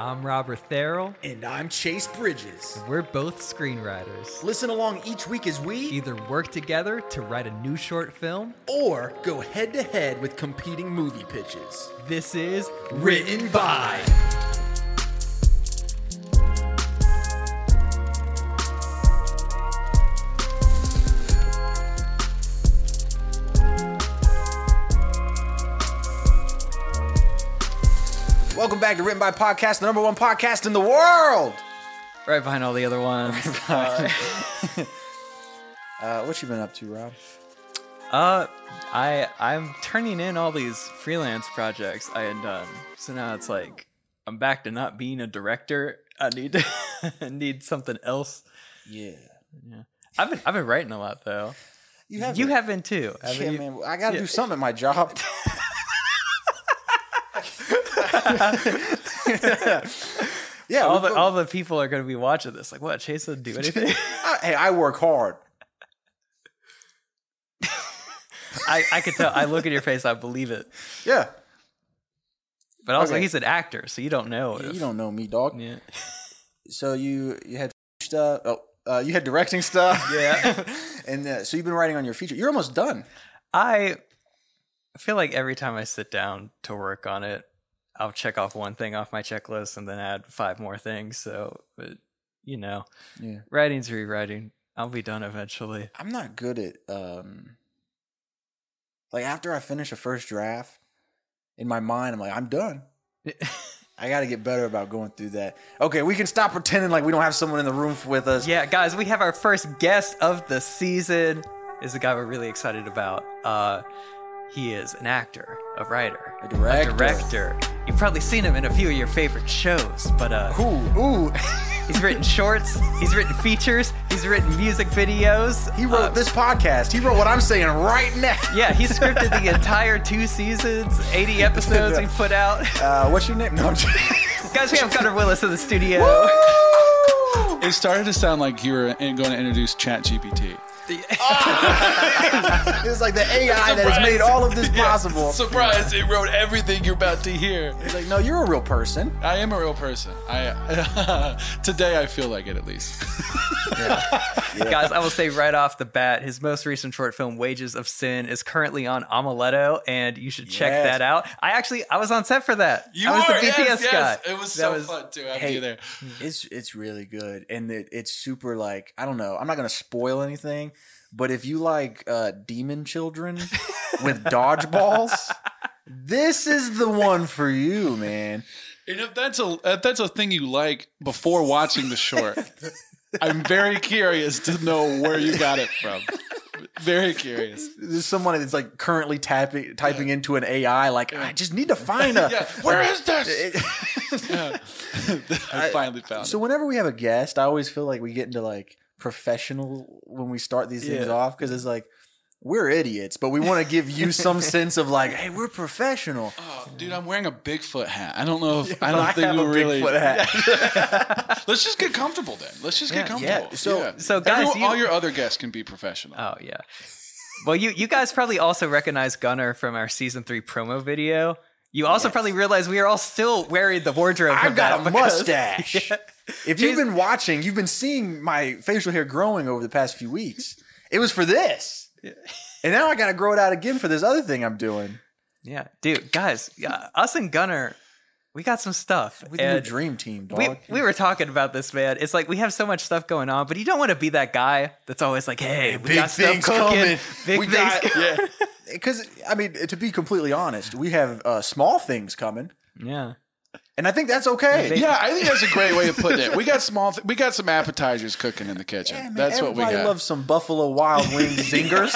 I'm Robert Therrell. And I'm Chase Bridges. We're both screenwriters. Listen along each week as we Either work together to write a new short film, or go head to head with competing movie pitches. this is Written by. Welcome back to Written by Podcast, the number one podcast in the world. right behind all the other ones. Uh, what you been up to, Rob? Uh, I I'm turning in all these freelance projects I had done. So now it's like I'm back to not being a director. I need to I need something else. Yeah, yeah. I've been I've been writing a lot though. you have You have been too. haven't Yeah, you? man. I gotta Yeah. do something at my job. yeah, All the all the people are gonna be watching this. Like, what? Chase doesn't do anything. I- hey, I work hard. I I could tell. I look at your face. I believe it. Yeah, But also, Okay. he's an actor, so you don't know. Yeah, if, you don't know me, dog. Yeah. So you you had stuff. Oh, uh, you had directing stuff. Yeah. and uh, so you've been writing on your feature. You're almost done. I feel like every time I sit down to work on it, I'll check off one thing off my checklist and then add five more things. So, but, you know, Yeah, writing's rewriting. I'll be done eventually. I'm not good at um. Like after I finish a first draft, in my mind, I'm like, I'm done. I got to get better about going through that. Okay, we can stop pretending like we don't have someone in the room with us. yeah, guys, we have our first guest of the season. Is a guy we're really excited about. Uh, he is an actor, a writer, A director. a director. You've probably seen him in a few of your favorite shows, but uh, Ooh, ooh. he's written shorts, he's written features, he's written music videos. he wrote Uh, this podcast. He wrote what I'm saying right now. Yeah, he scripted the entire two seasons, 80 episodes we put out. Uh, what's your name? No, I'm just. Guys, we have Gunner Willis in the studio. It started to sound like you were going to introduce ChatGPT. it's like the AI that has made all of this possible. Surprise! It wrote everything you're about to hear. It's like, no, you're a real person. I am a real person. I today I feel like it at least. Guys, I will say right off the bat, his most recent short film, Wages of Sin, is currently on Amuletto, and you should check Yes. that out. I actually, I was on set for that. I was the BTS guy. It was That so was- fun to have Hey, you there. It's it's really good, and it, it's super like I don't know. I'm not gonna spoil anything, but if you like uh, demon children with dodgeballs, this is the one for you, man. And if that's a if that's a thing you like before watching the short, I'm very curious to know where you got it from. Very curious. There's someone that's like currently tapping typing into an AI. Like I just need to find a. Yeah, where is this? I finally found So it. whenever we have a guest, I always feel like we get into like professional when we start these things Yeah. off because it's like we're idiots, but we want to give you some sense of like, hey, we're professional. Oh, dude, I'm wearing a Bigfoot hat. I don't know if I don't think we a really. Bigfoot hat. Let's just get comfortable then. Let's just get comfortable. Yeah, so- Yeah. so guys, Everyone- you- all your other guests can be professional. Oh yeah. Well, you you guys probably also recognize Gunner from our season three promo video. You also probably realize we are all still wearing the wardrobe. I've got that a because- mustache. Yeah. If you've been watching, you've been seeing my facial hair growing over the past few weeks. It was for this. And now I got to grow it out again for this other thing I'm doing. Yeah, dude, guys, yeah, us and Gunner, we got some stuff. With the new dream team, dog. we we were talking about this, man. It's like we have so much stuff going on, but you don't want to be that guy that's always like, "Hey, we big got stuff things cooking, coming. big We things." got- coming." yeah. Because, I mean, to be completely honest, we have uh, small things coming. yeah. And I think that's okay. Yeah, I think that's a great way of putting it. We got small, th- we got some appetizers cooking in the kitchen. Yeah, man, that's what we everybody got. loves some Buffalo Wild Wings zingers.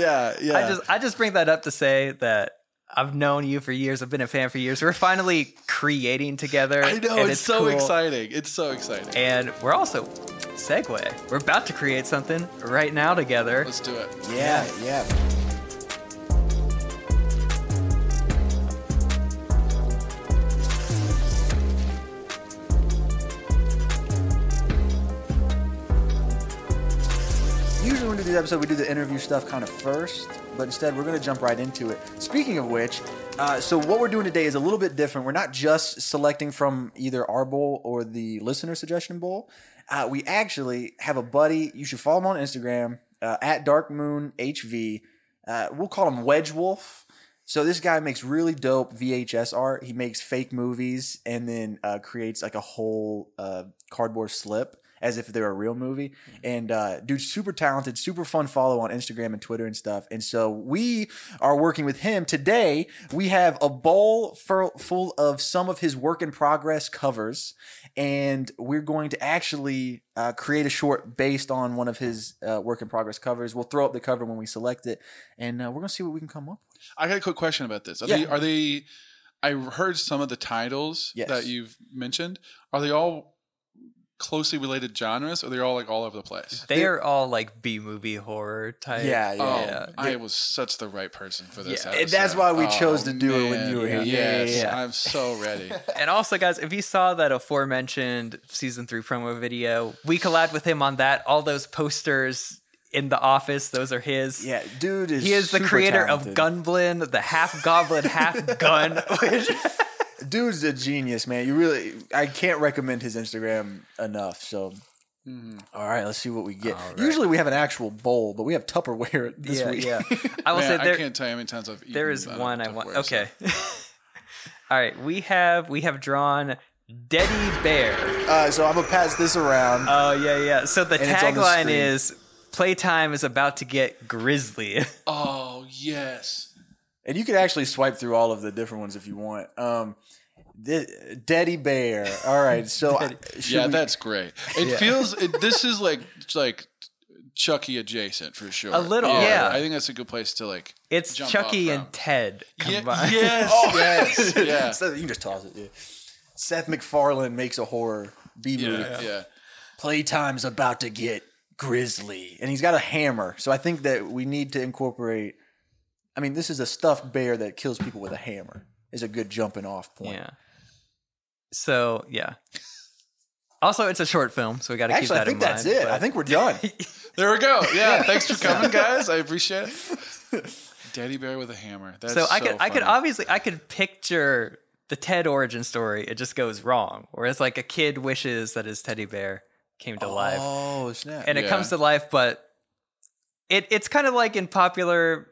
yeah, yeah. I just I just bring that up to say that I've known you for years. I've been a fan for years. We're finally creating together. I know and it's, so cool. exciting. It's so exciting. And we're also segue. We're about to create something right now together. Let's do it. yeah, yeah. When we do these episodes, we do the interview stuff kind of first, but instead we're going to jump right into it. Speaking of which, Uh, so what we're doing today is a little bit different. We're not just selecting from either our bowl or the listener suggestion bowl. Uh, we actually have a buddy. You should follow him on Instagram uh, at Dark Moon HV. Uh, we'll call him Wedge Wulf. So this guy makes really dope VHS art. He makes fake movies and then uh, creates like a whole cardboard slip as if they're a real movie. And uh, dude's super talented, super fun follow on Instagram and Twitter and stuff. And so we are working with him today. We have a bowl full of some of his work in progress covers, and we're going to actually uh, create a short based on one of his uh, work in progress covers. We'll throw up the cover when we select it, and uh, we're gonna see what we can come up with. I got a quick question about this. Are Yeah. they are they I heard some of the titles Yes. that you've mentioned. Are they all closely related genres or they're all like all over the place? They are all like B movie horror type. Yeah, oh, yeah. Oh, Yeah. I was such the right person for this. Yeah. Episode. that's why we Oh, chose to oh, do it when you were here. Yes, Yeah, yeah, yeah. I'm so ready. And also, guys, if you saw that aforementioned season three promo video, we collabed with him on that. All those posters in the office, those are his. Yeah, dude is He is the creator talented. of Gunblin, the half goblin, half gun. Which, Dude's a genius, man. You really, I can't recommend his Instagram enough. So, all right, let's see what we get. All right. Usually we have an actual bowl, but we have Tupperware this yeah, week. yeah. I will Man, say I can't tell you how many times I've eaten there is one I want. Tupperware, so- Okay. All right, we have we have drawn Deady Bear. Uh, so I'm gonna pass this around. Oh yeah, yeah. So the And it's on the tagline is "Playtime is about to get grisly." Oh yes. And you can actually swipe through all of the different ones if you want. Um, the, Deady Bear. All right, so I- Yeah, we- that's great. It feels it, this is like like Chucky adjacent for sure. A little, yeah. I think that's a good place to like. It's Jump Chucky off and from. Ted Yeah, combined. yes, Oh. yes, yeah, So you can just toss it. Yeah. Seth MacFarlane makes a horror B movie. yeah, yeah. Playtime's about to get grisly, and he's got a hammer. So I think that we need to incorporate. I mean, this is a stuffed bear that kills people with a hammer. Is a good jumping off point. Yeah. So yeah. Also, it's a short film, so we got to keep Actually, that I think in that's mind. it. but- I think we're done. There we go. Yeah, thanks for coming, guys. I appreciate it. Deady bear with a hammer. That's so so, I could I could obviously I could picture the Ted origin story. It just goes wrong, whereas like a kid wishes that his teddy bear came to life, Oh snap! and it comes to life, but it it's kind of like in popular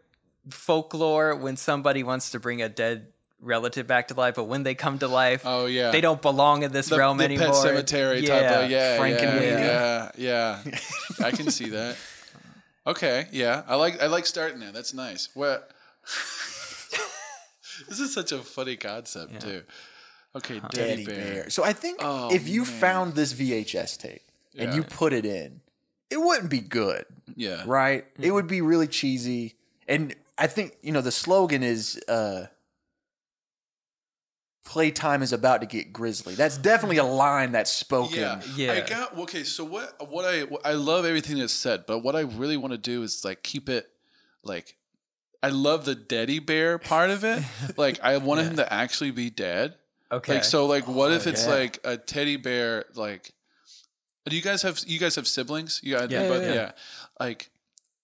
folklore when somebody wants to bring a dead relative back to life, but when they come to life, Oh yeah. they don't belong in this the, realm the anymore. Pet Sematary type of yeah, Frankenweenie. yeah, yeah, yeah. I can see that. Okay, yeah, I like I like starting there. That's nice. What? this is such a funny concept too. Okay, Deady Deady, bear. bear. So I think Oh, if you man. found this VHS tape and you put it in, it wouldn't be good, Yeah, right? Mm-hmm. It would be really cheesy. And I think you know the slogan is uh, "Playtime is about to get grisly." That's definitely a line that's spoken. Yeah. Yeah. I got okay. So what? What I I love everything that's said, but what I really want to do is like keep it like. I love the Deady bear part of it. like I want him to actually be dead. okay, Like so, like what if it's yeah. like a teddy bear? Like, do you guys have you guys have siblings? You got Yeah, but- yeah, yeah. Like,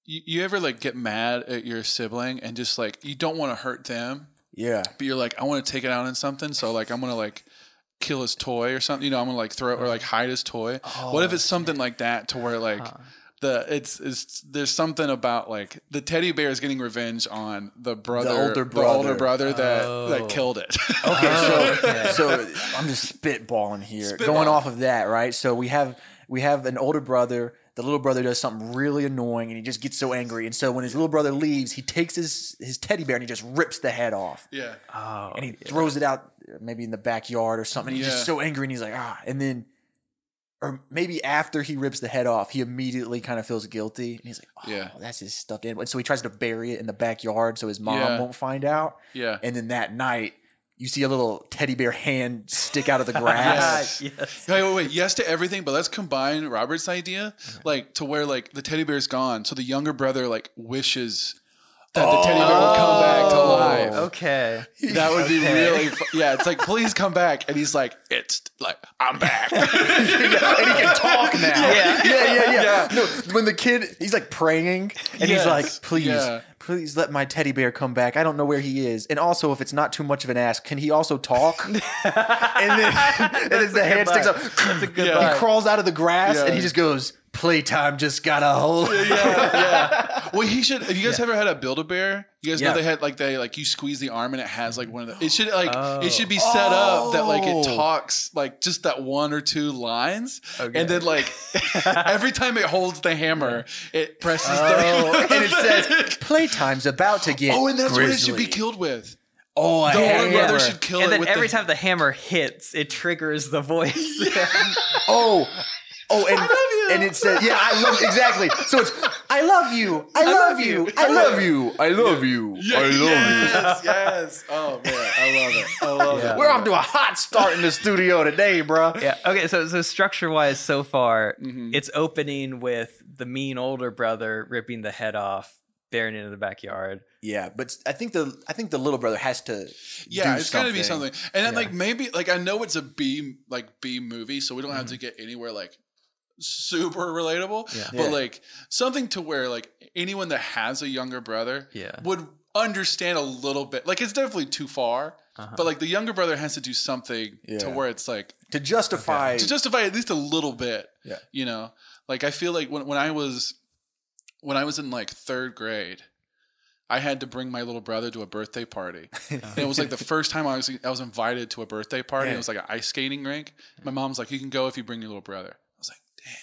you, you ever like get mad at your sibling and just like you don't want to hurt them, Yeah. but you're like I want to take it out on something, so like I'm gonna like kill his toy or something. You know, I'm gonna like throw it or like hide his toy. Oh, what if it's something like that to where like. Uh-huh. The it's it's there's something about like the teddy bear is getting revenge on the brother older the older brother. brother that Oh. that killed it. Okay, oh, so okay. so I'm just spitballing here. Spitball. Going off of that, right? So we have we have an older brother. The little brother does something really annoying, and he just gets so angry. And so when his little brother leaves, he takes his his teddy bear and he just rips the head off, yeah. oh, and he throws it out uh, maybe in the backyard or something. He's Yeah. just so angry, and he's like ah. And then, or maybe after he rips the head off, he immediately kind of feels guilty, and he's like, oh, Yeah. that's his stuffed animal. And so he tries to bury it in the backyard so his mom Yeah. won't find out. Yeah. And then that night, you see a little teddy bear hand stick out of the grass. yes. Wait, wait, wait. Yes to everything, but let's combine Robert's idea, like to where like the teddy bear's gone, so the younger brother like wishes that the teddy bear will come back to oh, life. Okay. That would be Okay. really, fu- yeah. It's like, please come back, and he's like, it's like, I'm back. and he can talk now. Yeah. yeah, yeah, yeah. No, when the kid, he's like praying, and he's like, "Please, Yeah. please let my teddy bear come back. I don't know where he is. And also, if it's not too much of an ask, can he also talk?" and then, and then the hand sticks up. That's a good. He crawls out of the grass, and he just goes, "Playtime just got a hold." yeah, yeah. Well, he should. Have you guys ever had a Build a Bear? You guys Yeah. know they had like they like you squeeze the arm and it has like one of the. It should like Oh. it should be set up that like it Oh. talks like just that one or two lines, Okay. and then like every time it holds the hammer, it presses Oh, the. and it says, "Playtime's about to get." Oh, and that's what it should be grisly." killed with. Oh, a The older hammer. brother should kill and it then with every the, time the hammer hits, it triggers the voice. Oh, oh, and you. and it says, "Yeah, I love exactly." So it's, "I love you, I, love you, I love you, I love you, Yeah, I love you." yes, yes. Oh man, I love it. I love Yeah. it. We're off to a hot start in the studio today, bro. yeah. Okay. So so structure wise, so far, Mm-hmm. it's opening with the mean older brother ripping the head off, bearing it into the backyard. Yeah, but I think the I think the little brother has to. Yeah, do it's got to be something. And then Yeah. like maybe like I know it's a B like B movie, so we don't have to Mm-hmm. get anywhere like super relatable. Yeah. But Yeah. like something to where like anyone that has a younger brother Yeah. would understand a little bit. Like it's definitely too far. Uh-huh. But like the younger brother has to do something to where it's like to justify. to justify at least a little bit. Yeah. You know, like I feel like when when I was when I was in like third grade, I had to bring my little brother to a birthday party. and it was like the first time I was I was invited to a birthday party. Yeah. It was like an ice skating rink. My mom's like, "You can go if you bring your little brother." I was like, "Dang!"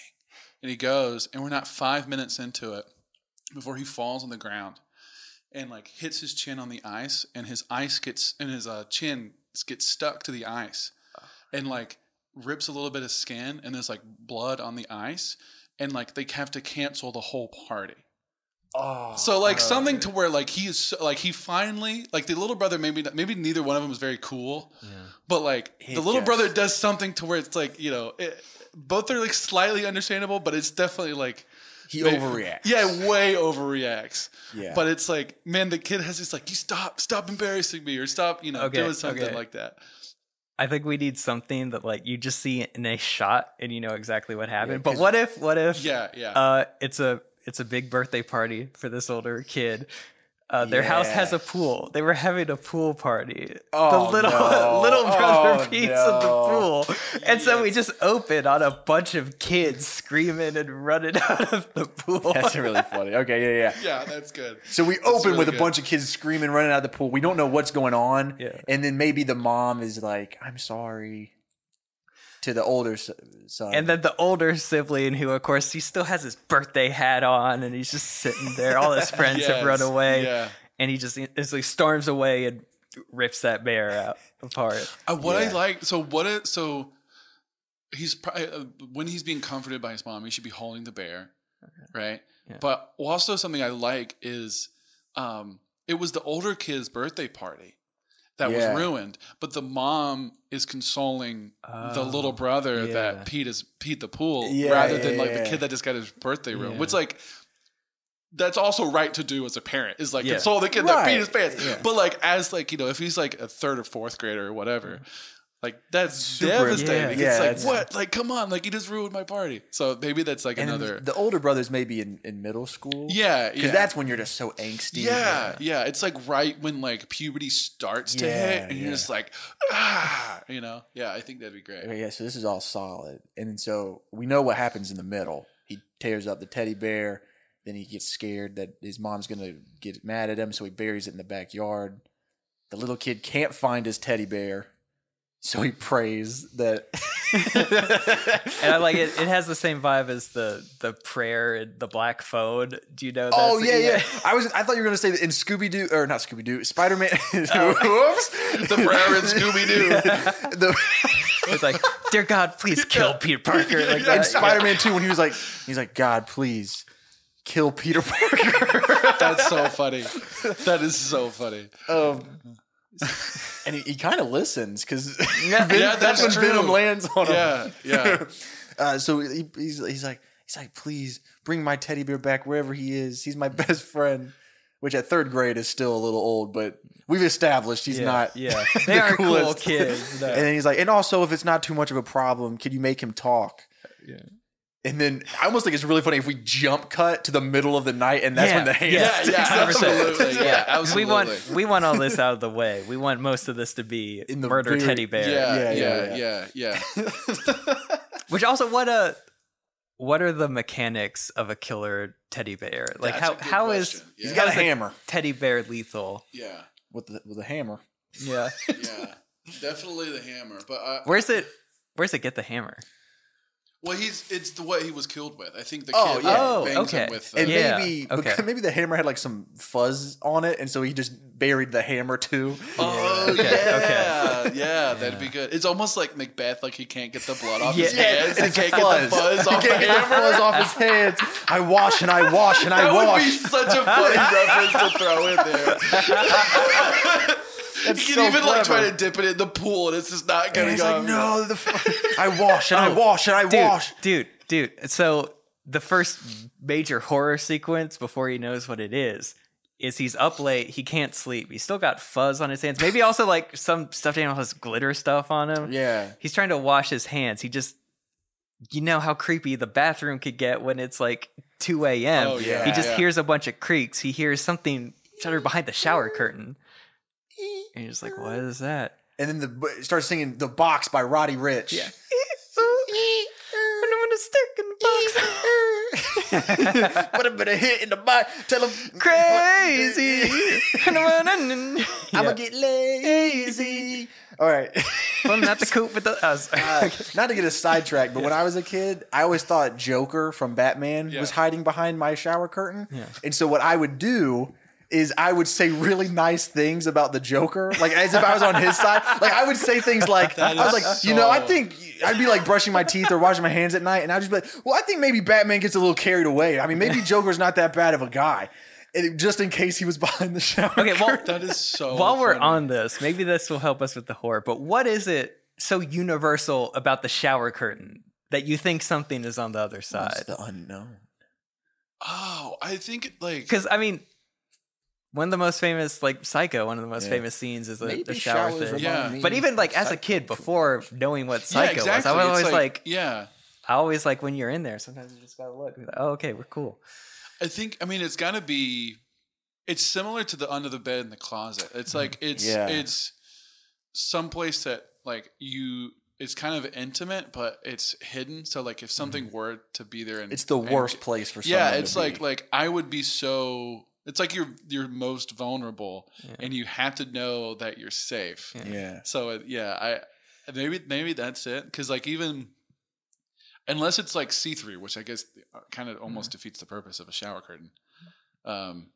And he goes, and we're not five minutes into it before he falls on the ground and like hits his chin on the ice, and his ice gets and his uh, chin gets stuck to the ice, and like rips a little bit of skin, and there's like blood on the ice, and like they have to cancel the whole party. oh, So like something to where like he is so, like he finally like the little brother maybe maybe neither one of them is very cool, but like He the little just- brother does something to where it's like you know it, both are like slightly understandable, but it's definitely like he may- overreacts. Yeah, way overreacts. Yeah. but it's like man, the kid has this like you stop stop embarrassing me or stop you know Okay, doing something okay. like that. I think we need something that like you just see in a shot and you know exactly what happened. But what if what if Yeah, yeah. uh it's a it's a big birthday party for this older kid. Uh, their house has a pool. They were having a pool party. Oh, the little no. little brother Oh, piece of the pool, and so we just open on a bunch of kids screaming and running out of the pool. That's really funny. Okay, yeah, yeah. yeah, that's good. So we open really with a good. bunch of kids screaming, running out of the pool. We don't know what's going on. Yeah. And then maybe the mom is like, I'm sorry to the older son. And then the older sibling, who of course he still has his birthday hat on, and he's just sitting there. All his friends have run away, yeah. and he just instantly storms away and rips that bear out apart. Uh, what I like, so what it, so he's probably, uh, when he's being comforted by his mom, he should be holding the bear, right? Yeah. But also something I like is, um, it was the older kid's birthday party that Yeah. was ruined, but the mom is consoling the Oh, little brother yeah. that Pete is Pete the pool Yeah, rather than like the kid that just got his birthday ruined, which like. That's also right to do as a parent is like console the kid that Right. peed his pants. But like as like you know if he's like a third or fourth grader or whatever, like that's Super- devastating. Yeah. it's Yeah, like it's- what? Like come on, like you just ruined my party. So maybe that's like And another. the older brothers maybe in, in middle school. yeah, Because yeah. that's when you're just so angsty. yeah, yeah. It's like right when like puberty starts to hit, and you're just like, ah, you know. Yeah, I think that'd be great. Yeah, so this is all solid. And then so we know what happens in the middle. He tears up the teddy bear, then he gets scared that his mom's gonna get mad at him, so he buries it in the backyard. The little kid can't find his teddy bear, so he prays that And I like it. It has the same vibe as the the prayer in the black phone. Do you know? That? Oh yeah, yeah. I was I thought you were gonna say that in Scooby Doo or not Scooby Doo, Spider Man Whoops. The prayer in Scooby Doo. the It's like, dear God, please kill Peter Parker. Like in. Spider Man Two when he was like he's like, God, please kill Peter Parker. That's so funny. That is so funny. um, and he, he kind of listens because Yeah, Yeah, that's, that's when. Venom lands on him. Yeah, yeah. Uh, so he, he's he's like he's like, please bring my teddy bear back wherever he is. He's my best friend. which at third grade is still a little old, but we've established he's yeah, not. Yeah, the they are cool kids. no. And then he's like, and also if it's not too much of a problem, could you make him talk? Yeah. And then I almost think it's really funny if we jump cut to the middle of the night, and that's Yeah, when the hand. yeah, yeah, yeah, absolutely. Yeah, Yeah, absolutely. we want we want all this out of the way. We want most of this to be In the murder very- teddy bear. yeah, Yeah, yeah, yeah, yeah, yeah. Which also what a what are the mechanics of a killer teddy bear? Like That's how a good how is question. He's Yeah. got a how is hammer teddy bear lethal? Yeah, with the with a hammer. Yeah. yeah, definitely the hammer. But uh, Where's it where's it get the hammer? Well, he's it's the what he was killed with. I think the Oh, kid yeah. Oh, bangs okay. him with. And uh, Yeah, maybe okay. maybe the hammer had like some fuzz on it, and so he just buried the hammer too. Oh Okay, yeah, okay. yeah, that'd be good. It's almost like Macbeth, like he can't get the blood off his Yeah. hands. He can't get the fuzz He off can't the get the fuzz off his hands. I wash and I wash and I That would be such a funny reference to throw in there. That's you so can even like try to dip it in the pool, and it's just not gonna he's go. like, no, the f- I wash and I Oh, wash and I Dude, wash. dude, dude. So the first major horror sequence before he knows what it is is he's up late, he can't sleep. He's still got fuzz on his hands. Maybe also like some stuffed animal has glitter stuff on him. Yeah. He's trying to wash his hands. He just you know how creepy the bathroom could get when it's like 2 a.m. Oh, yeah, he just yeah. hears a bunch of creaks. He hears something shudder behind the shower curtain. And he's just like, what is that? And then the it starts singing "The Box" by Roddy Ricch. Yeah. I don't want to stick in the box. Put a bit of hit in the box. Tell him Crazy. I'm I'm gonna get lazy. All right. I'm not the coop with the. Uh. Uh, not to get a sidetrack, but when I was a kid, I always thought Joker from Batman Yeah. was hiding behind my shower curtain. Yeah. And so what I would do is I would say really nice things about the Joker, like as if I was on his side. Like I would say things like I was is like, you know, I think I'd be like brushing my teeth or washing my hands at night, and I'd just be like, well, I think maybe Batman gets a little carried away. I mean, maybe Joker's not that bad of a guy. And it- just in case he was behind the shower. okay, well, That is so. while we're on this, maybe this will help us with the horror. But what is it so universal about the shower curtain that you think something is on the other It's side? the unknown. Oh, I think like Because I mean, one of the most famous, like Psycho, one of the most Yeah. famous scenes is the, Maybe the shower showers thing. Yeah. But even like as a kid, before knowing what yeah, Psycho exactly. was, I was always like, yeah. I always like when you're in there. Sometimes you just gotta look. Like, oh, okay, we're cool. I think I mean it's got to be it's similar to the under the bed in the closet. It's like it's Yeah. it's someplace that like you it's kind of intimate but it's hidden. So like if something were to be there and Mm-hmm. It's the and- worst place for someone Yeah, to it's be. like like I would be so it's like you're you're most vulnerable Yeah. and you have to know that you're safe. Yeah. yeah. So uh, yeah, I maybe maybe that's it because like even unless it's like see through, which I guess kind of almost defeats the purpose of a shower curtain. Um,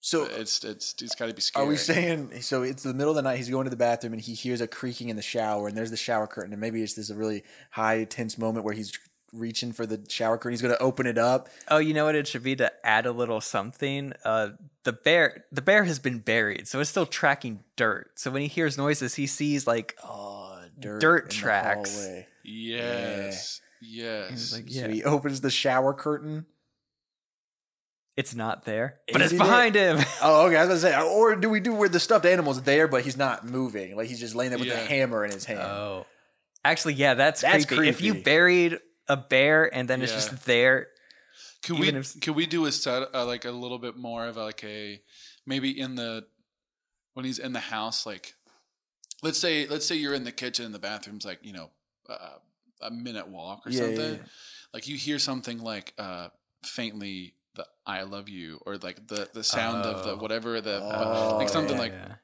So it's it's it's got to be scary. Are we saying so? It's the middle of the night. He's going to the bathroom and he hears a creaking in the shower, and there's the shower curtain, and maybe it's this really high tense moment where he's reaching for the shower curtain. He's going to open it up. Oh, you know what it should be to add a little something. Uh, the bear, the bear has been buried, so it's still tracking dirt. So when he hears noises, he sees like Oh, dirt, Dirt tracks. hallway. Yes, yes. He's like, So yeah, he opens the shower curtain. it's not there, but it's Isn't it? behind him. Oh, okay. I was going to say, or do we do where the stuffed animal's there, but he's not moving? Like he's just laying there with Yeah. the hammer in his hand. Oh, actually, yeah, that's, That's creepy. If you buried a bear and then it's Yeah. just there, Could even we if- could we do a set uh, like a little bit more of like a maybe in the when he's in the house like let's say let's say you're in the kitchen and the bathroom's like you know uh, a minute walk or Yeah, yeah, something yeah. like you hear something like uh faintly the I love you or like the the sound of the Oh. whatever the Oh, like something yeah, like yeah.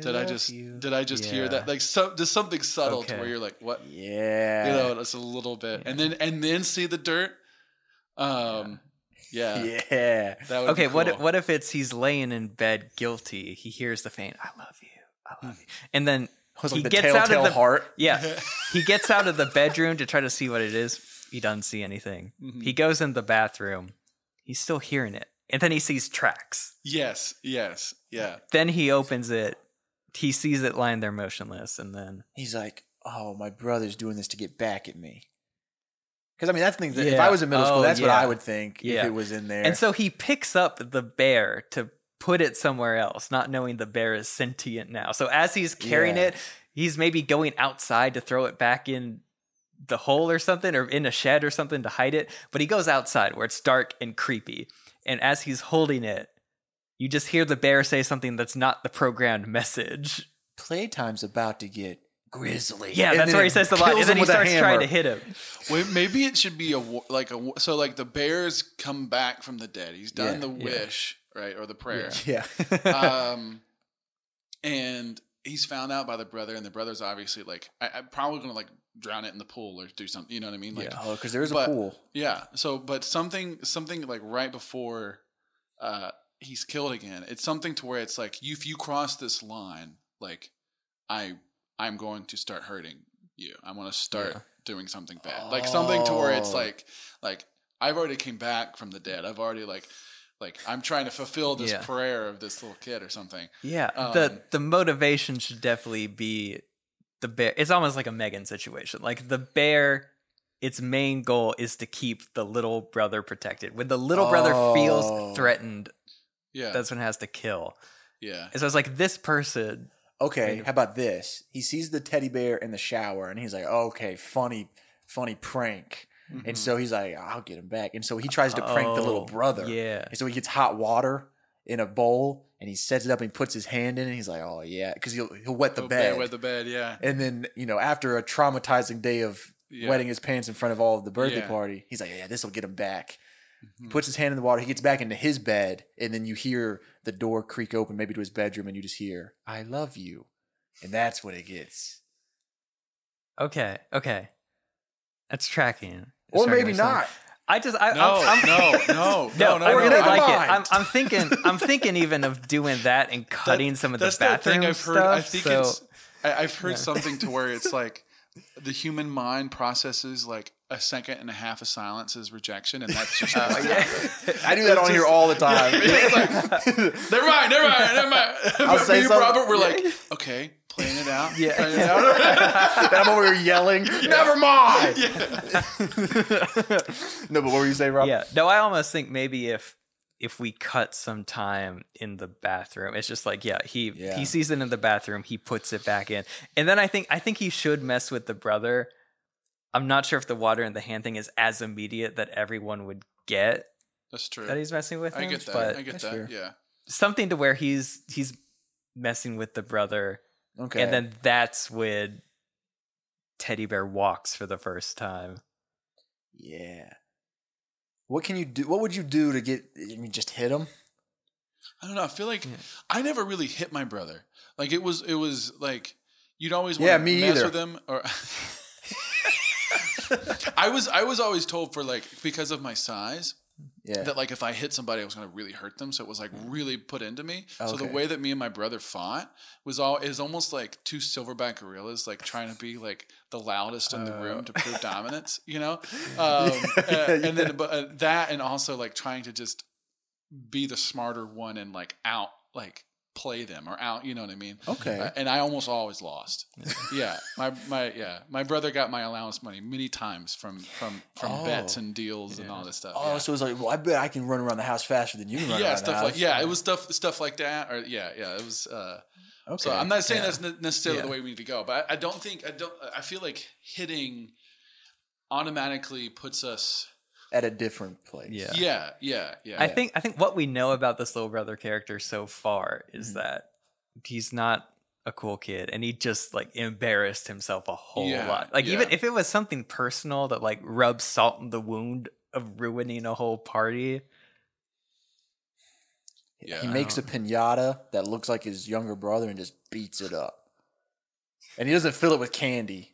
Did I just did I just hear that like so just something subtle to where you're like what Yeah. you know it's a little bit and then and then see the dirt um yeah, yeah. Okay, be what if, what if it's he's laying in bed guilty? He hears the faint "I love you, I love you," and then he like the gets out of the heart. yeah he gets out of the bedroom to try to see what it is. He doesn't see anything. Mm-hmm. He goes in the bathroom. He's still hearing it, and then he sees tracks. Yes, yes, yeah. Then he opens it. He sees it lying there motionless, and then He's like, "Oh, my brother's doing this to get back at me." Because I mean, that's the thing. That if I was in middle school, Oh, that's what. I would think Yeah. if it was in there. And so he picks up the bear to put it somewhere else, not knowing the bear is sentient now. So as he's carrying Yeah. it, he's maybe going outside to throw it back in the hole or something, or in a shed or something to hide it. But he goes outside where it's dark and creepy. And as he's holding it, you just hear the bear say something that's not the programmed message. playtime's about to get grisly. Yeah, And that's where he says the line, and then he starts trying to hit him. Wait, maybe it should be a like a so like the bears come back from the dead. He's done Yeah, the yeah. wish, right, or the prayer. Yeah. um, and he's found out by the brother, and the brother's obviously like, I, I'm probably gonna like drown it in the pool or do something. You know what I mean? Like, oh, because there is a But- pool. yeah. So, but something, something like right before uh, he's killed again. It's something to where it's like, you, if you cross this line, like, I, I'm going to start hurting you. I want to start Yeah. doing something bad, like something to where it's Oh. like, like I've already came back from the dead. I've already like, like I'm trying to fulfill this Yeah. prayer of this little kid or something. Yeah, Um, the the motivation should definitely be the bear. It's almost like a Megan situation. Like the bear, its main goal is to keep the little brother protected. When the little brother Oh. feels threatened, Yeah. that's when it has to kill. yeah. And so it's like this person. Okay, how about this? He sees the teddy bear in the shower, and he's like, "Okay, funny, funny prank." Mm-hmm. And so he's like, "I'll get him back." And so he tries to prank the little Oh, brother. Yeah, And so he gets hot water in a bowl, and he sets it up, and he puts his hand in, it, and he's like, "Oh yeah," because he'll he'll wet the bed. With the bed, yeah. and then you know, after a traumatizing day of Yeah. wetting his pants in front of all of the birthday Yeah. Mm-hmm. party, he's like, "Yeah, this will get him back." Mm-hmm. Puts his hand in the water. He gets back into his bed, and then you hear the door creak open, maybe to his bedroom, and you just hear, "I love you," and that's what it gets. okay, okay, that's tracking. It's Or tracking maybe not. I just I, No, I'm, I'm, no, no, no, no, I no. really never like it. I'm, I'm thinking. I'm thinking even of doing that and cutting some of the That's bathroom thing I've stuff. heard. I think so, it's. I, I've heard something to where it's like the human mind processes like a second and a half of silence is rejection, and that's just. Oh, I do that on here all the time. never mind, never mind, never mind. I'll But say me and something- Robert were like, okay, playing it out. Yeah. playing it out. I'm over here yelling. Never mind. no, but what were you saying, Rob? Yeah. No, I almost think maybe if if we cut some time in the bathroom, it's just like yeah, he Yeah. he sees it in the bathroom, he puts it back in, and then I think I think he should mess with the brother. I'm not sure if the water in the hand thing is as immediate that everyone would get That's true. that he's messing with I him, get that. I get that. fair. Yeah. something to where he's he's messing with the brother, Okay. and then that's when Teddy Bear walks for the first time. yeah. What can you do? What would you do to get? I mean, just hit him. I don't know. I feel like Yeah. I never really hit my brother. Like it was, it was like you'd always Yeah, want to me mess either. with him. Or I was, I was always told for like because of my size Yeah. that like if I hit somebody, I was going to really hurt them. So it was like mm. really put into me. So the way that me and my brother fought was all is almost like two silverback gorillas like trying to be like the loudest in the room to prove dominance. You know, um, uh, and then but uh, that and also like trying to just be the smarter one and like out like play them or out. You know what I mean? Okay. Uh, and I almost always lost. yeah, my my yeah, my brother got my allowance money many times from from from Oh. bets and deals and all this stuff. oh, yeah. so it was like, well, I bet I can run around the house faster than you can run yeah, around the stuff house. like yeah, it was stuff stuff like that. Or yeah, yeah, it was. uh Okay. So I'm not saying Yeah. that's ne- necessarily the way we need to go, but I, I don't think I don't. I feel like hitting automatically puts us. at a different place. Yeah. Yeah, yeah, yeah. I think I think what we know about this little brother character so far is Mm-hmm. that he's not a cool kid and he just like embarrassed himself a whole Yeah, lot. Like even if it was something personal that like rubs salt in the wound of ruining a whole party. Yeah. He makes a pinata that looks like his younger brother and just beats it up. And he doesn't fill it with candy.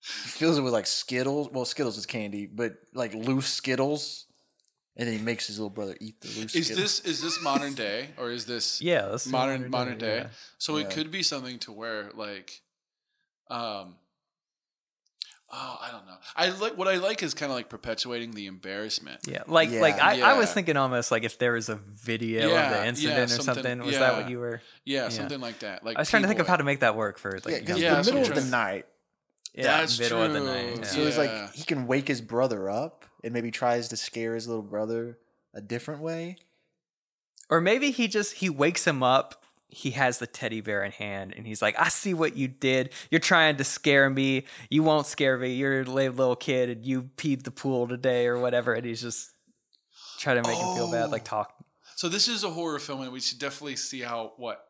He fills it with like Skittles. Well, Skittles is candy, but like loose Skittles. And then he makes his little brother eat the loose is Skittles. this is this modern day or is this Yeah, that's modern modern day? yeah. So Yeah. it could be something to where like, um. Oh, I don't know. I like what I like is kind of like perpetuating the embarrassment. Yeah, like Yeah. like I, I was thinking almost like if there was a video of Yeah, the yeah, incident or something- something. Was that what you were? Yeah, something like that. Like I was trying to think of how to make that work for like yeah, because Yeah, the middle what of the night, Yeah, That's middle of the true. night. So Yeah. it's like he can wake his brother up and maybe tries to scare his little brother a different way. Or maybe he just he wakes him up. He has the teddy bear in hand, and he's like, "I see what you did. You're trying to scare me. You won't scare me. You're a little kid, and you peed the pool today, or whatever." And he's just trying to make him feel bad, like Oh. talk. So this is a horror film, and we should definitely see how what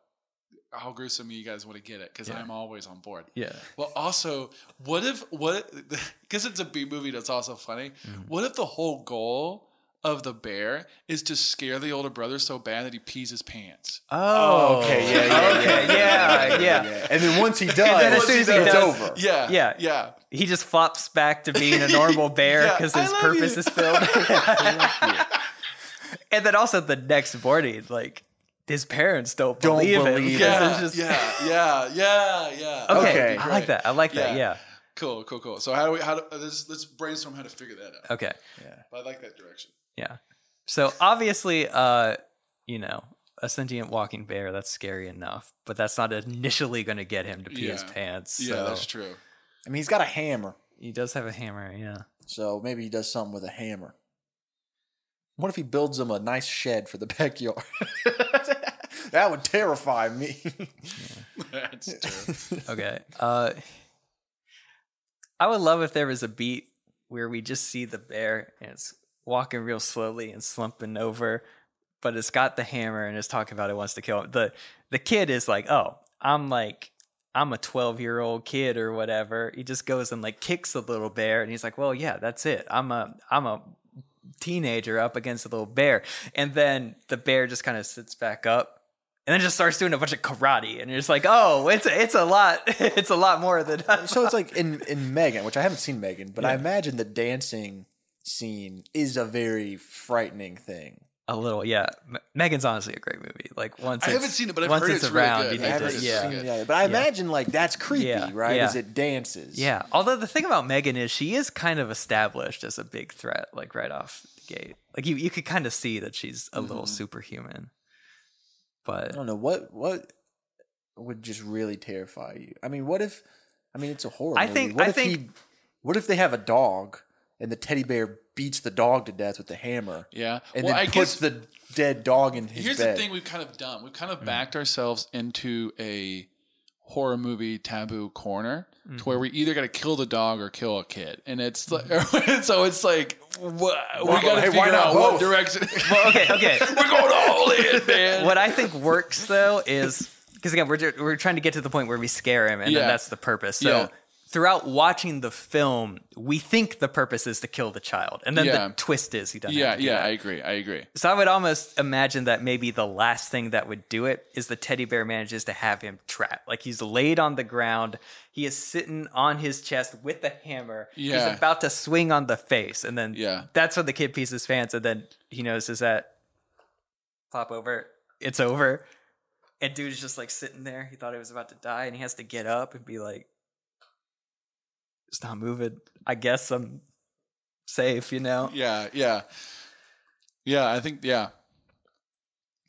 how gruesome you guys want to get it because Yeah. I'm always on board. Yeah, Well, also, what if what because it's a B movie that's also funny. Mm-hmm. What if the whole goal of the bear is to scare the older brother so bad that he pees his pants? Oh, okay, yeah, yeah, okay, yeah, yeah. And then once he does, then as soon as he does, it's over. Yeah, Yeah. yeah. He just flops back to being a normal bear because I his purpose you. is filled. and then also the next morning, like his parents don't, Don't believe, it. believe because Yeah, just- yeah, yeah, yeah, yeah. Okay, Okay. I like that. I like that. Yeah. Yeah. Cool, cool, cool. So how do we? How do let's let's brainstorm how to figure that out. Okay. But I like that direction. Yeah. So obviously, uh, you know, a sentient walking bear, that's scary enough, but that's not initially going to get him to pee his Yeah. pants. Yeah, that's true. I mean, he's got a hammer, He does have a hammer, yeah. so maybe he does something with a hammer. What if he builds him a nice shed for the backyard? that would terrify me. that's true. Okay. Uh, I would love if there was a beat where we just see the bear and it's walking real slowly and slumping over, but it's got the hammer and it's talking about it wants to kill him. The the kid is like, oh, I'm like I'm a 12 year old kid or whatever. He just goes and like kicks the little bear and he's like, well, yeah, that's it. I'm a I'm a teenager up against a little bear. And then the bear just kind of sits back up and then just starts doing a bunch of karate. And you're just like, oh, it's a, it's a lot. It's a lot more than so it's like in in Megan, which I haven't seen Megan, but I imagine the dancing scene is a very frightening thing. a little. Yeah, M- Megan's honestly a great movie. Like once I it's- haven't seen it, but I've once heard it's it's really around, good. you I need to, haven't it's yeah. seen it yet, but I imagine like that's creepy, Yeah, right? yeah. As it dances. Yeah. Although the thing about Megan is she is kind of established as a big threat, like right off the gate. Like you, you could kind of see that she's a little mm-hmm. superhuman. But I don't know what what would just really terrify you. I mean, what if? I mean, it's a horror. I movie. think- What I if think- he? What if they have a dog and the teddy bear beats the dog to death with the hammer? Yeah. And well, then I puts guess the dead dog in his here's bed. the thing we've kind of done. We've kind of backed ourselves into a horror movie taboo corner to Mm-hmm. where we either got to kill the dog or kill a kid, and it's like, so it's like what, we got to hey, figure not out what direction. well, okay, okay. We're going all in, man. what I think works though is because again we're we're trying to get to the point where we scare him, and Yeah. then that's the purpose. So Yeah. Throughout watching the film, we think the purpose is to kill the child, and then Yeah. the twist is he doesn't. Yeah, have to do yeah, that. I agree. I agree. So I would almost imagine that maybe the last thing that would do it is the teddy bear manages to have him trapped. Like he's laid on the ground, he is sitting on his chest with the hammer. Yeah. He's about to swing on the face, and then Yeah. that's when the kid pees his pants, and then he notices that pop over, it's over. And dude is just like sitting there. He thought he was about to die, and he has to get up and be like, "It's not moving. I guess I'm safe." You know? Yeah, yeah, yeah. I think yeah.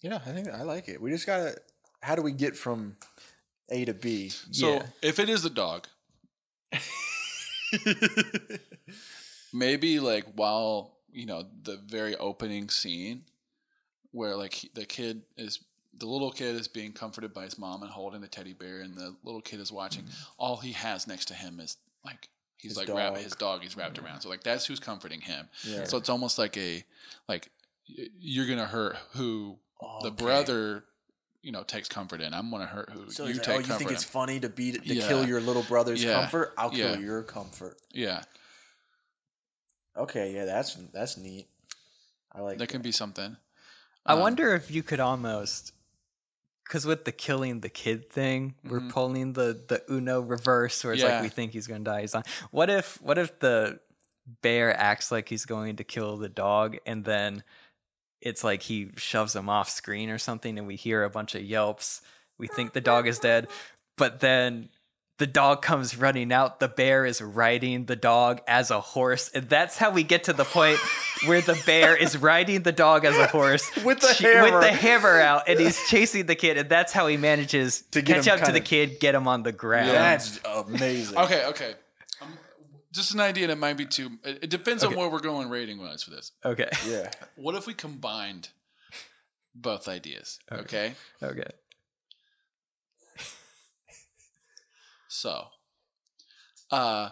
yeah, I think I like it. We just gotta. How do we get from A to B? So Yeah. if it is the dog, maybe like while you know the very opening scene where like the kid is the little kid is being comforted by his mom and holding the teddy bear and the little kid is watching mm-hmm. all he has next to him is like he's His like wrapped dog. his dog he's wrapped around so like that's who's comforting him Yeah. so it's almost like a like you're gonna hurt who the Okay. brother you know takes comfort in i'm gonna hurt who So you he's like, take oh, you comfort think in it's funny to beat to Yeah. kill your little brother's Yeah. comfort? I'll kill Yeah. your comfort. yeah Okay, yeah, that's that's neat. I like that can be something I Um, wonder if you could almost, because with the killing the kid thing, we're pulling the the Uno reverse, where it's Mm-hmm. Yeah. like we think he's going to die. He's not. What if what if the bear acts like he's going to kill the dog, and then it's like he shoves him off screen or something, and we hear a bunch of yelps. We think the dog is dead, but then. The dog comes running out. The bear is riding the dog as a horse. And that's how we get to the point where the bear is riding the dog as a horse With the ch- hammer. with the hammer out, and he's chasing the kid, and that's how he manages To to catch up to the kinda- kid, get him on the ground. That's amazing. Okay, okay. Um, just an idea that might be too. It, it depends on where we're going rating wise for this. Okay. Yeah. What if we combined both ideas? Okay. Okay. So, uh,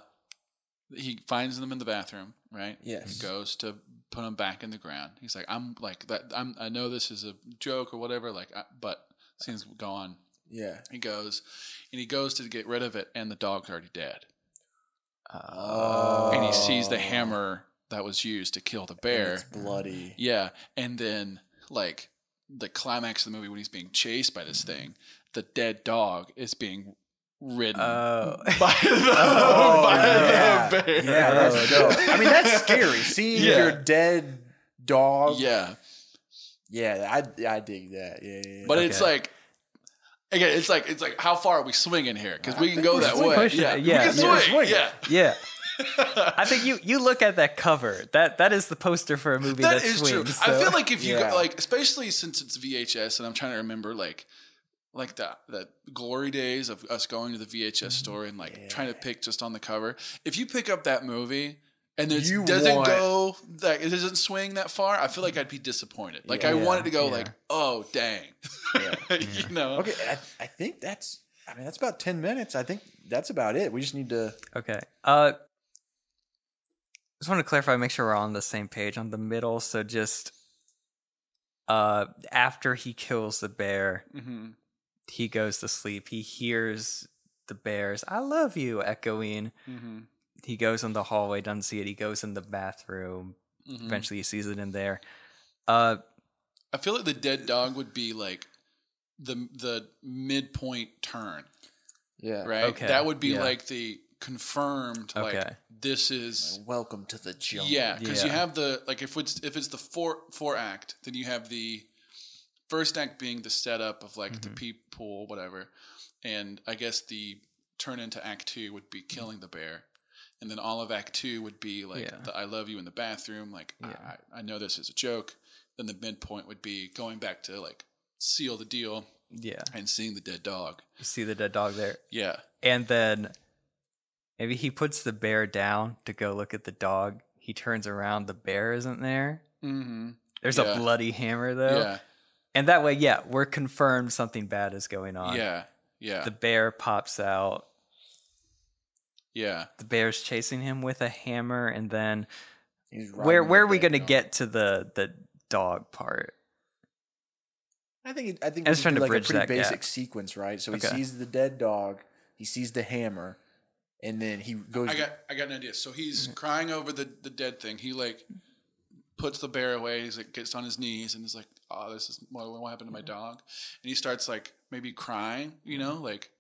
he finds them in the bathroom, right? Yes. He goes to put them back in the ground. He's like, "I'm like that. I'm. I know this is a joke or whatever. Like, I, but scenes go on. Yeah. He goes, and he goes to get rid of it, and the dog's already dead. Oh. And he sees the hammer that was used to kill the And bear. It's bloody. Yeah, and then like the climax of the movie when he's being chased by this thing, the dead dog is being ridden oh. oh. by the, Oh, by yeah. the bear. Yeah, that's dope. I mean, that's scary. Seeing Yeah. your dead dog. Yeah, Yeah, I, I dig that. Yeah, yeah. yeah. but it's like. Again, it's like it's like how far are we swinging here? Because we can go that way. Pushing Yeah, we yeah, can yeah. swing. Swinging. Yeah, Yeah. I think you you look at that cover. That that is the poster for a movie that that, is swings. true. so- I feel like if you Yeah. go, like, especially since it's VHS, and I'm trying to remember like, like the the glory days of us going to the VHS store and like trying to pick just on the cover. If you pick up that movie and it doesn't want- go like it doesn't swing that far, I feel like I'd be disappointed. Like I Yeah. wanted to go Yeah. like, oh dang, you know. okay, I, I think that's. I mean, that's about ten minutes. I think that's about it. We just need to. Okay. Uh just want to clarify, make sure we're on the same page on the middle. So just uh after he kills the bear, hmm he goes to sleep. He hears the bears, I love you, echoing. hmm He goes in the hallway, doesn't see it. He goes in the bathroom. hmm Eventually he sees it in there. Uh I feel like the dead dog would be like the the midpoint turn. Yeah. right? Okay, That would be yeah. like the confirmed like Okay. this is Welcome to the jungle. yeah because you have the like if it's if it's the four four act then you have the first act being the setup of like the Mhm. peep pool whatever and I guess the turn into act two would be killing the bear and then all of act two would be like Yeah. the I love you in the bathroom like Yeah. I, I know this is a joke then the midpoint would be going back to like seal the deal yeah. and seeing the dead dog You see the dead dog there. yeah And then maybe he puts the bear down to go look at the dog. He turns around, the bear isn't there. mm-hmm. There's Yeah. a bloody hammer though. yeah And that way, yeah, we're confirmed something bad is going on. Yeah, yeah, The bear pops out. yeah. The bear's chasing him with a hammer, and then He's where where are we gonna dog. get to the the dog part? I think I think I we was just trying do to like a pretty that basic gap. sequence, right? So he Okay. sees the dead dog, he sees the hammer, and then he goes. I got I got an idea. So he's mm-hmm. crying over the the dead thing. He like puts the bear away. He's like gets on his knees and is like, "Oh, this is what, what happened to my mm-hmm. dog." And he starts like maybe crying. You know, mm-hmm. like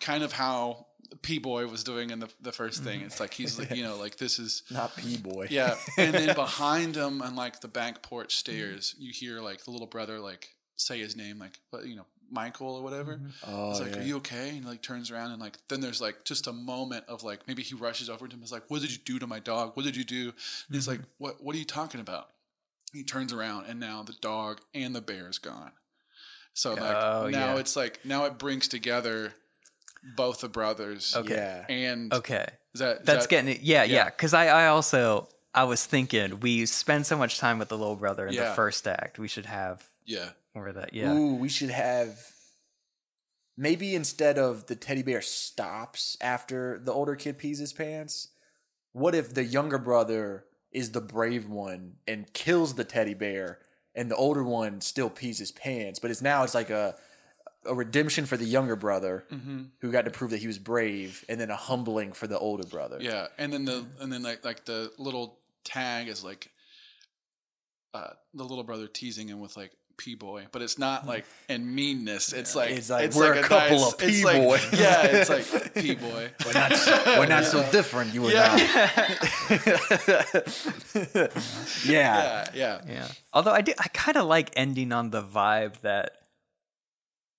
kind of how P Boy was doing in the the first thing. Mm-hmm. It's like he's like you know like this is not P boy. yeah. And then behind him on like the back porch stairs, you hear like the little brother like say his name like but you know Michael or whatever. Mm-hmm. Oh, He's like, yeah. "Are you okay?" And he, like turns around and like then there's like just a moment of like maybe he rushes over to him. He's like, "What did you do to my dog? What did you do?" And he's like, mm-hmm. "What? What are you talking about?" He turns around and now the dog and the bear is gone. So like Oh, now yeah. it's like now it brings together both the brothers. Okay. Yeah. And Okay, is that is that's that- getting it. Yeah, yeah. yeah. Because I I also I was thinking we spend so much time with the little brother in Yeah. the first act. We should have yeah more of that. Yeah. Ooh, we should have maybe instead of the teddy bear stops after the older kid pees his pants, what if the younger brother is the brave one and kills the teddy bear and the older one still pees his pants, but it's now it's like a a redemption for the younger brother Mm-hmm. who got to prove that he was brave and then a humbling for the older brother. Yeah, and then the and then like like the little tag is like uh the little brother teasing him with like P boy, but it's not like in meanness. It's like It's like, "We're a couple of it's like- P-boy." yeah, it's like P boy. We're not, we're not so different, you and I. yeah. Yeah, yeah. Yeah. Although I do, I kind of like ending on the vibe that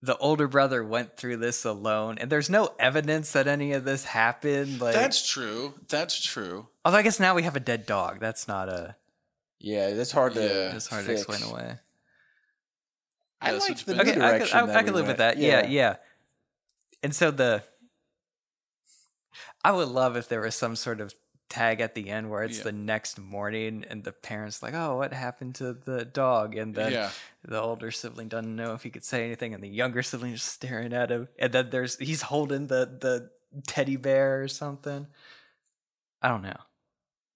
the older brother went through this alone, and there's no evidence that any of this happened. Like, That's true. That's true. although I guess now we have a dead dog. That's not a. Yeah, that's hard to. Yeah. It's hard fix. to explain away. I Yeah, like the been- new Okay, I could, direction. I, that I we could live with went. that. Yeah. yeah, And so the. I would love if there was some sort of tag at the end where it's Yeah. the next morning and the parents like, oh, what happened to the dog? And then Yeah. the older sibling doesn't know if he could say anything, and the younger sibling is staring at him. And then there's he's holding the the teddy bear or something. I don't know.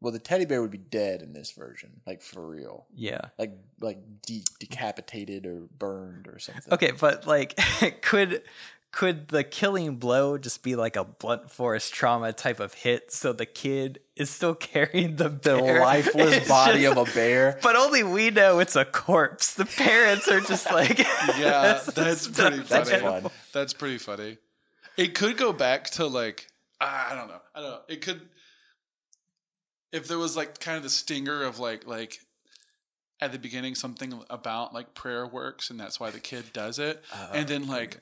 Well, the teddy bear would be dead in this version, like for real, Yeah. like like de- decapitated or burned or something. Okay, but like, could could the killing blow just be like a blunt force trauma type of hit? So the kid is still carrying the The lifeless It's body just- of a bear. But only we know it's a corpse. The parents are just like, Yeah, that's pretty funny. That's fun. That's pretty funny. It could go back to like I don't know. I don't know. It could if there was like kind of the stinger of like like at the beginning something about like prayer works and that's why the kid does it. Oh, and then like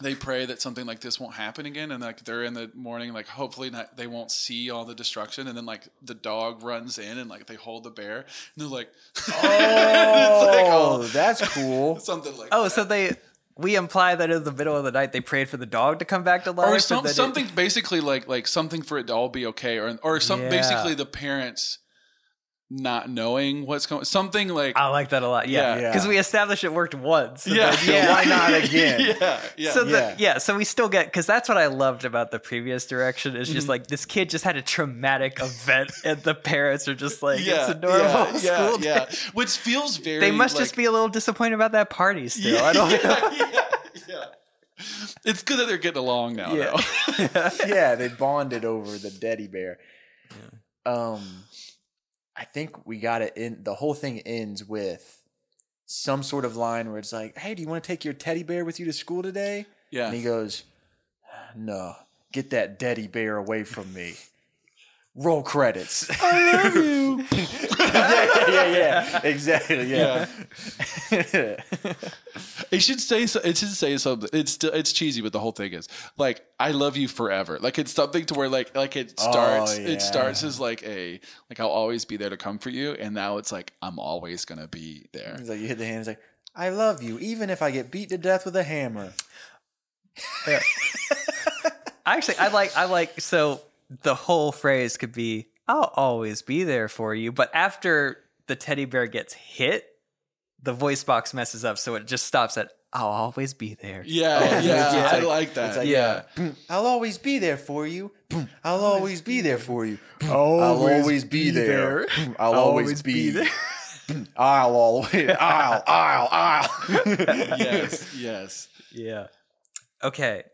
they pray that something like this won't happen again and like they're in the morning like hopefully not they won't see all the destruction and then like the dog runs in and like they hold the bear and they're like Oh, like, oh. that's cool. something like oh, that. so they we imply that in the middle of the night they prayed for the dog to come back to life, or some, then it- something basically like like something for it to all be okay or or some Yeah. basically the parents not knowing what's going something like I like that a lot. Yeah, Yeah. because we established it worked once. and Yeah. then- So why not again? yeah yeah So the, Yeah. yeah, so we still get because that's what I loved about the previous direction is Mm-hmm. just like this kid just had a traumatic event and the parents are just like yeah, it's a normal yeah, school day. yeah, yeah. which feels very They must like, just be a little disappointed about that party still. yeah, I don't yeah, yeah, yeah. it's good that they're getting along now Yeah. though. yeah, they bonded over the teddy bear. Um, I think we got it in. The whole thing ends with some sort of line where it's like, "Hey, do you want to take your teddy bear with you to school today?" yeah And he goes, "No, get that teddy bear away from me." Roll credits. I love you. yeah, yeah, yeah, exactly. Yeah. It should say so, it should say something. It's still it's cheesy, but the whole thing is like I love you forever. Like it's something to where like like it oh, starts Oh, yeah. it starts as like a like I'll always be there to comfort you, and now it's like I'm always gonna be there. He's like, you hit the hand. He's like, "I love you, even if I get beat to death with a hammer." Actually, I like I like so the whole phrase could be I'll always be there for you, but after the teddy bear gets hit, the voice box messes up, so it just stops at I'll always be there. Yeah, yeah, It's I like- that. Like, Yeah. Boom, I'll always be there for you. Boom, I'll always be there for you. Boom, I'll always be there. Boom, I'll always be there. I'll always. I'll. I'll. I'll. yes, yes. Yeah. Okay.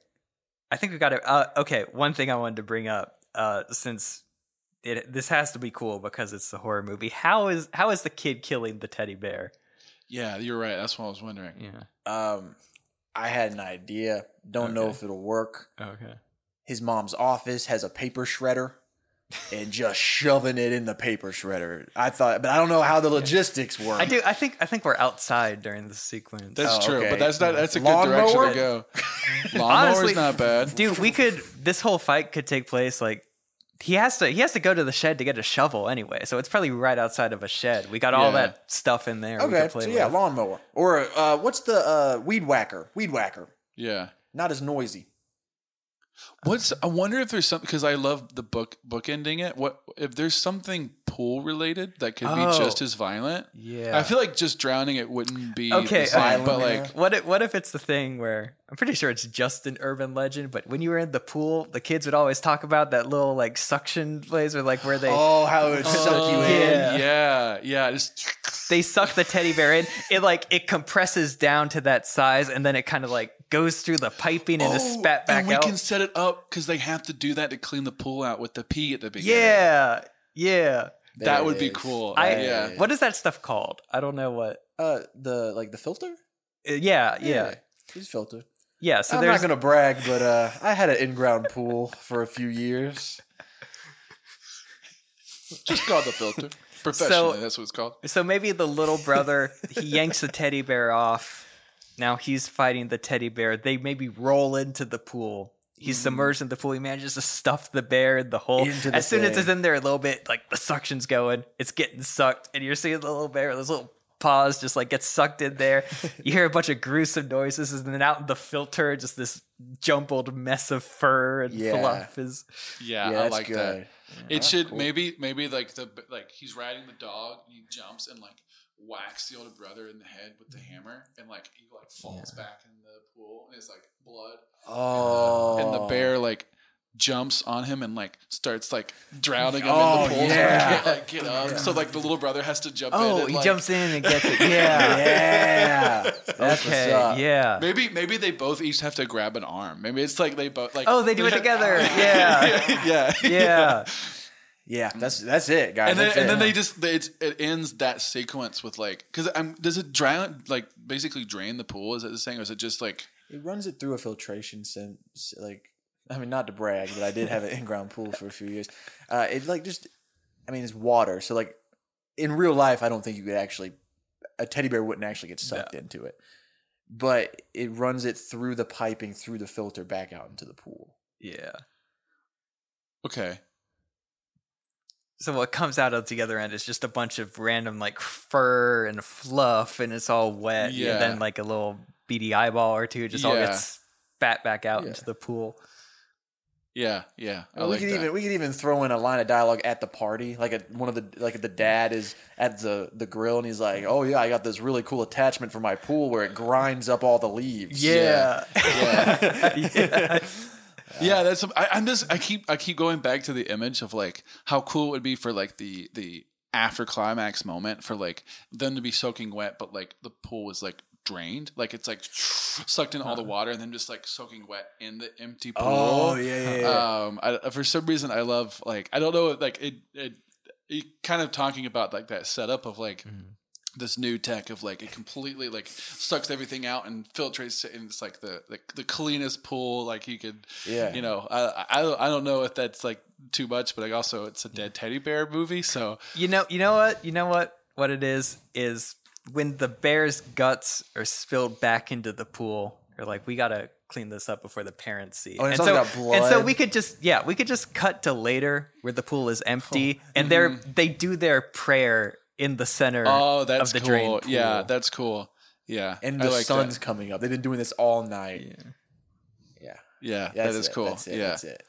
I think we got to. Uh, okay, one thing I wanted to bring up, uh, since it this has to be cool because it's a horror movie. How is how is the kid killing the teddy bear? Yeah, you're right. That's what I was wondering. Yeah. Um, I had an idea. Don't know if it'll work. Okay. His mom's office has a paper shredder. And just shoving it in the paper shredder. I thought, but I don't know how the logistics work. I do. I think. I think we're outside during the sequence. That's Oh, true, okay. but that's not that's a good Lawnmower? direction to go. Lawnmower's Honestly, not bad. dude. We could. This whole fight could take place like. He has to. He has to go to the shed to get a shovel anyway, so it's probably right outside of a shed. We got all Yeah. that stuff in there. Okay, could play so yeah, with. lawnmower or uh, what's the uh, weed whacker? Weed whacker, Yeah. not as noisy. What's I wonder if there's something because I love the book book ending it. What if there's something pool related that could be Oh. just as violent? Yeah. I feel like just drowning it wouldn't be Okay, the same, but Violent, like What if, what if it's the thing where I'm pretty sure it's just an urban legend, but when you were in the pool, the kids would always talk about that little like suction place or like where they Oh, how it would oh, suck you Oh, in. Yeah. yeah, yeah, just they suck the teddy bear in. It like it compresses down to that size and then it kind of like goes through the piping and is Oh, spat back and we out. can set it up because they have to do that to clean the pool out with the pee at the beginning. yeah, yeah. There that it would be cool. I yeah, what is that stuff called? I don't know what. Uh, the like the filter. Uh, yeah, yeah, It's filter. yeah. So I'm there's not gonna brag, but uh, I had an in-ground pool for a few years. just called the filter professionally. that's what it's called. So maybe the little brother he yanks the teddy bear off. Now he's fighting the teddy bear. They maybe roll into the pool. He's mm-hmm. submerged in the pool. He manages to stuff the bear in the hole. Into the as soon as thing. it's in there a little bit, like the suction's going, it's getting sucked, and you're seeing the little bear, those little paws just like get sucked in there. you hear a bunch of gruesome noises, and then out in the filter, just this jumbled mess of fur and Yeah. fluff is. Yeah, Yeah, I like good. that. It should maybe maybe like the like he's riding the dog and he jumps and like whacks the older brother in the head with the mm-hmm. hammer and like he like falls back in the pool and it's like blood Oh, and the oh. bear like jumps on him and like starts like drowning him Oh, in the oh, pool. So yeah. he can't, like, get up. So like the little brother has to jump in. Oh, he like, jumps in and gets it. Yeah. Yeah, that's what's okay. Yeah. Maybe maybe they both each have to grab an arm. Maybe it's like they both like Oh, they do it together. Yeah. yeah. Yeah. Yeah, that's that's it, guys. And then, and then they just they, it's, it ends that sequence with like because I'm does it drown like basically drain the pool is it the saying or is it just like It runs it through a filtration sense. Like, I mean, not to brag, but I did have an in-ground pool for a few years. Uh, it like just, I mean, it's water. So like, in real life, I don't think you could actually, a teddy bear wouldn't actually get sucked into it. But it runs it through the piping, through the filter, back out into the pool. Yeah. okay So what comes out of the other end is just a bunch of random like fur and fluff, and it's all wet. Yeah. And then like a little beady eyeball or two just all gets spat back out Yeah. into the pool. yeah yeah I we like could that. even we could even throw in a line of dialogue at the party, like a, one of the like the dad is at the the grill and he's like, "Oh yeah, I got this really cool attachment for my pool where it grinds up all the leaves." Yeah. yeah. Yeah, that's. I, I'm just. I keep. I keep going back to the image of like how cool it would be for like the the after climax moment for like them to be soaking wet, but like the pool was like drained, like it's like sucked in all the water and then just like soaking wet in the empty pool. Oh yeah, yeah, yeah. Um, I, for some reason, I love like I don't know, like it. it, it kind of talking about like that setup of like this new tech of like it completely like sucks everything out and filtrates it and it's like the the, the cleanest pool like you could Yeah. you know I, I I don't know if that's like too much but like also it's a dead teddy bear movie so You know, you know what? You know what? What it is is when the bear's guts are spilled back into the pool. They're like, we gotta clean this up before the parents see. Oh, and it's so, all got and so we could just, yeah, we could just cut to later where the pool is empty, Oh. and they're mm-hmm. they do their prayer in the center. oh that's of the cool drain yeah that's cool yeah and I the like sun's that. coming up. They've been doing this all night. Yeah, yeah That's that is it. cool That's it. yeah That's it.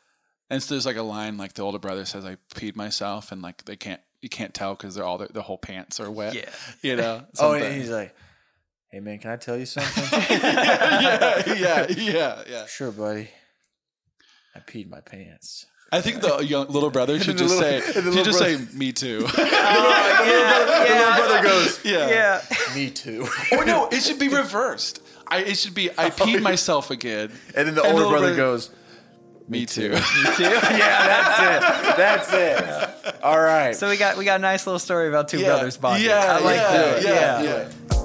and so there's like a line like the older brother says I peed myself and like they can't you can't tell because they're all their, the whole pants are wet Yeah. you know Oh, and he's like, "Hey man, can I tell you something?" yeah, yeah, yeah, yeah. sure, buddy. I peed my pants. I think the young little brother should just little- say, should just brother- say, "Me too." yeah, The little brother goes, yeah. yeah. "Me too," Or no, it should be reversed. I it should be I peed myself again. and then the And older the brother little goes, Me too. Me too. "yeah, that's it. That's it. All right." So we got we got a nice little story about two brothers bonding. Yeah, I like yeah, that. yeah, yeah. yeah.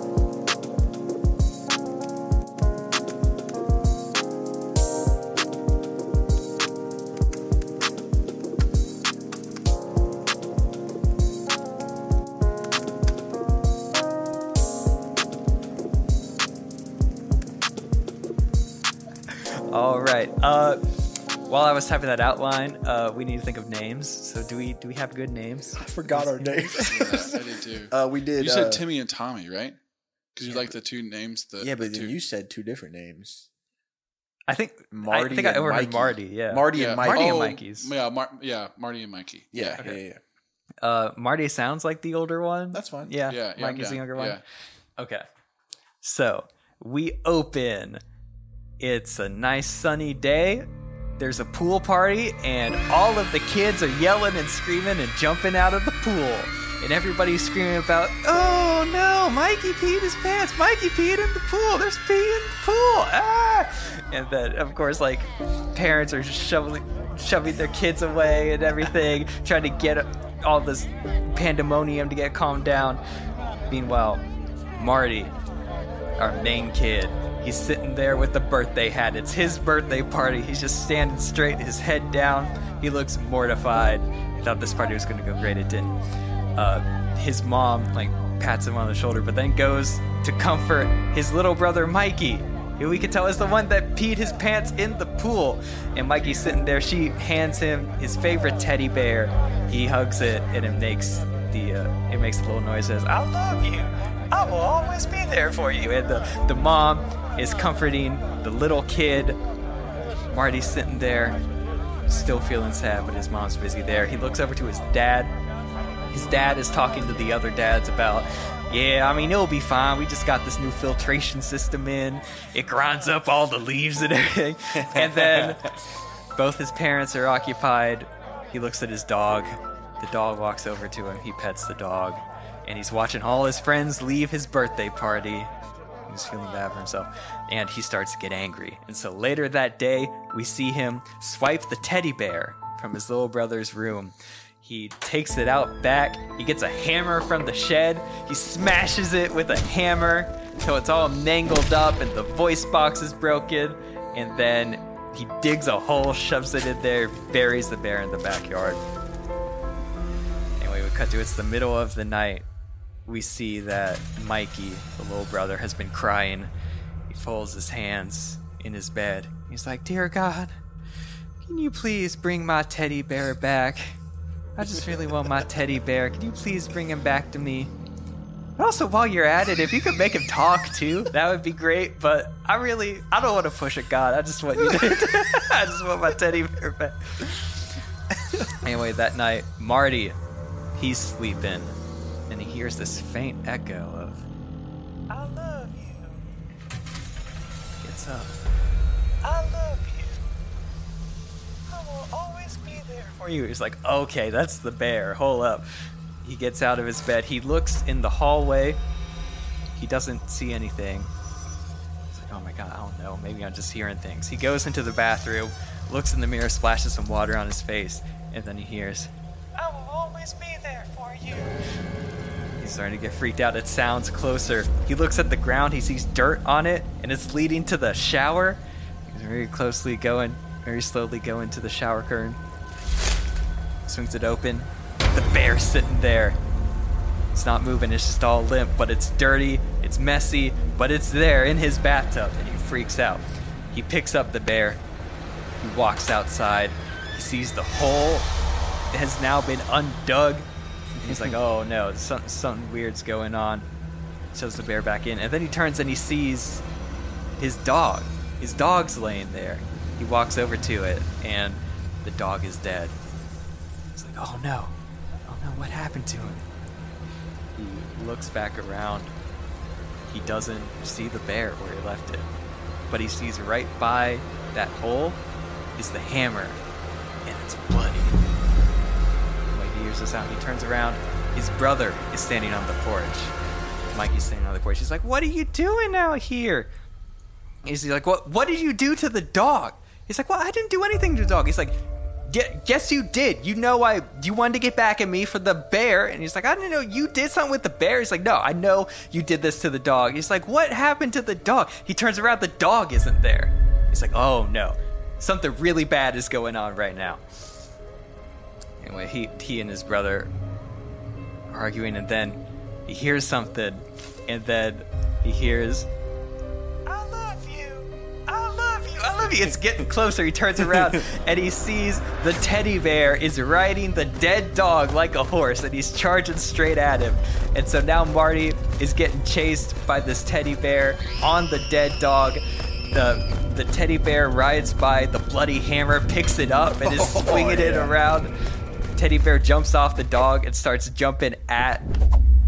All right. Uh, while I was typing that outline, uh, we need to think of names. So do we do we have good names? I forgot our names. I did too. uh, we did. you said uh, Timmy and Tommy, right? Because you like the two names. The Yeah, but the then you said two different names. I think Marty I think I and overheard Mikey. Marty. Yeah. Marty yeah. and Mikey. Marty and oh, Mikey's. Yeah, Mar- yeah, Marty and Mikey. Yeah, yeah, yeah, yeah. Uh, Marty sounds like the older one. That's fine. Yeah. yeah. yeah, I'm Mikey's the younger one. Yeah. Okay. So we open. It's a nice sunny day. There's a pool party, and all of the kids are yelling and screaming and jumping out of the pool. And everybody's screaming about, oh no, Mikey peed his pants. Mikey peed in the pool. There's pee in the pool. Ah! And then, of course, like, parents are just shoveling, shoving their kids away and everything, trying to get all this pandemonium to get calmed down. Meanwhile, Marty, our main kid. He's sitting there with the birthday hat. It's his birthday party. He's just standing straight, his head down. He looks mortified. I thought this party was going to go great. It didn't. Uh, his mom like pats him on the shoulder, but then goes to comfort his little brother Mikey, who we could tell is the one that peed his pants in the pool. And Mikey's sitting there. She hands him his favorite teddy bear. He hugs it, and it makes the uh, it makes a little noise. Says, "I love you. I will always be there for you." And the the mom is comforting the little kid. Marty's sitting there, still feeling sad, but his mom's busy there. He looks over to his dad. His dad is talking to the other dads about, yeah, I mean, it'll be fine. We just got this new filtration system in. It grinds up all the leaves and everything. And then both his parents are occupied. He looks at his dog. The dog walks over to him. He pets the dog. And he's watching all his friends leave his birthday party. He's feeling bad for himself. And he starts to get angry. And so later that day, we see him swipe the teddy bear from his little brother's room. He takes it out back. He gets a hammer from the shed. He smashes it with a hammer so it's all mangled up and the voice box is broken. And then he digs a hole, shoves it in there, buries the bear in the backyard. Anyway, we cut to it's the middle of the night. We see that Mikey, the little brother, has been crying. He folds his hands in his bed. He's like, Dear God, can you please bring my teddy bear back? I just really want my teddy bear. Can you please bring him back to me? And also, while you're at it, if you could make him talk too, that would be great. But I really, I don't want to push it, God. I just want you to, I just want my teddy bear back. anyway, that night, Marty, he's sleeping, and he hears this faint echo of, I love you. Gets up. I love you. I will always be there for you. He's like, okay, that's the bear. Hold up. He gets out of his bed. He looks in the hallway. He doesn't see anything. He's like, oh my god, I don't know. Maybe I'm just hearing things. He goes into the bathroom, looks in the mirror, splashes some water on his face, and then he hears, I will always be there for you. He's starting to get freaked out. It sounds closer. He looks at the ground. He sees dirt on it, and it's leading to the shower. He's very closely going, very slowly going to the shower curtain. Swings it open. The bear's sitting there. It's not moving, it's just all limp, but it's dirty, it's messy, but it's there in his bathtub, and he freaks out. He picks up the bear. He walks outside. He sees the hole has now been undug. He's like, oh no, something, something weird's going on. Shoves the bear back in, and then he turns and he sees his dog. His dog's laying there. He walks over to it, and the dog is dead. He's like, oh no, oh no, what happened to him? He looks back around. He doesn't see the bear where he left it, but he sees right by that hole is the hammer, and it's bloody. This out, he turns around. His brother is standing on the porch. Mikey's standing on the porch. He's like, "What are you doing out here?" He's like, "What? What did you do to the dog?" He's like, "Well, I didn't do anything to the dog." He's like, "Ge- "Guess you did. You know, I you wanted to get back at me for the bear." And he's like, "I didn't know you did something with the bear." He's like, "No, I know you did this to the dog." He's like, "What happened to the dog?" He turns around, the dog isn't there. He's like, "Oh no, something really bad is going on right now." Anyway, he he and his brother are arguing, and then he hears something, and then he hears, "I love you, I love you, I love you." It's getting closer. He turns around and he sees the teddy bear is riding the dead dog like a horse, and he's charging straight at him. And so now Marty is getting chased by this teddy bear on the dead dog. The the teddy bear rides by the bloody hammer, picks it up, and is Oh, swinging it around. Teddy bear jumps off the dog and starts jumping at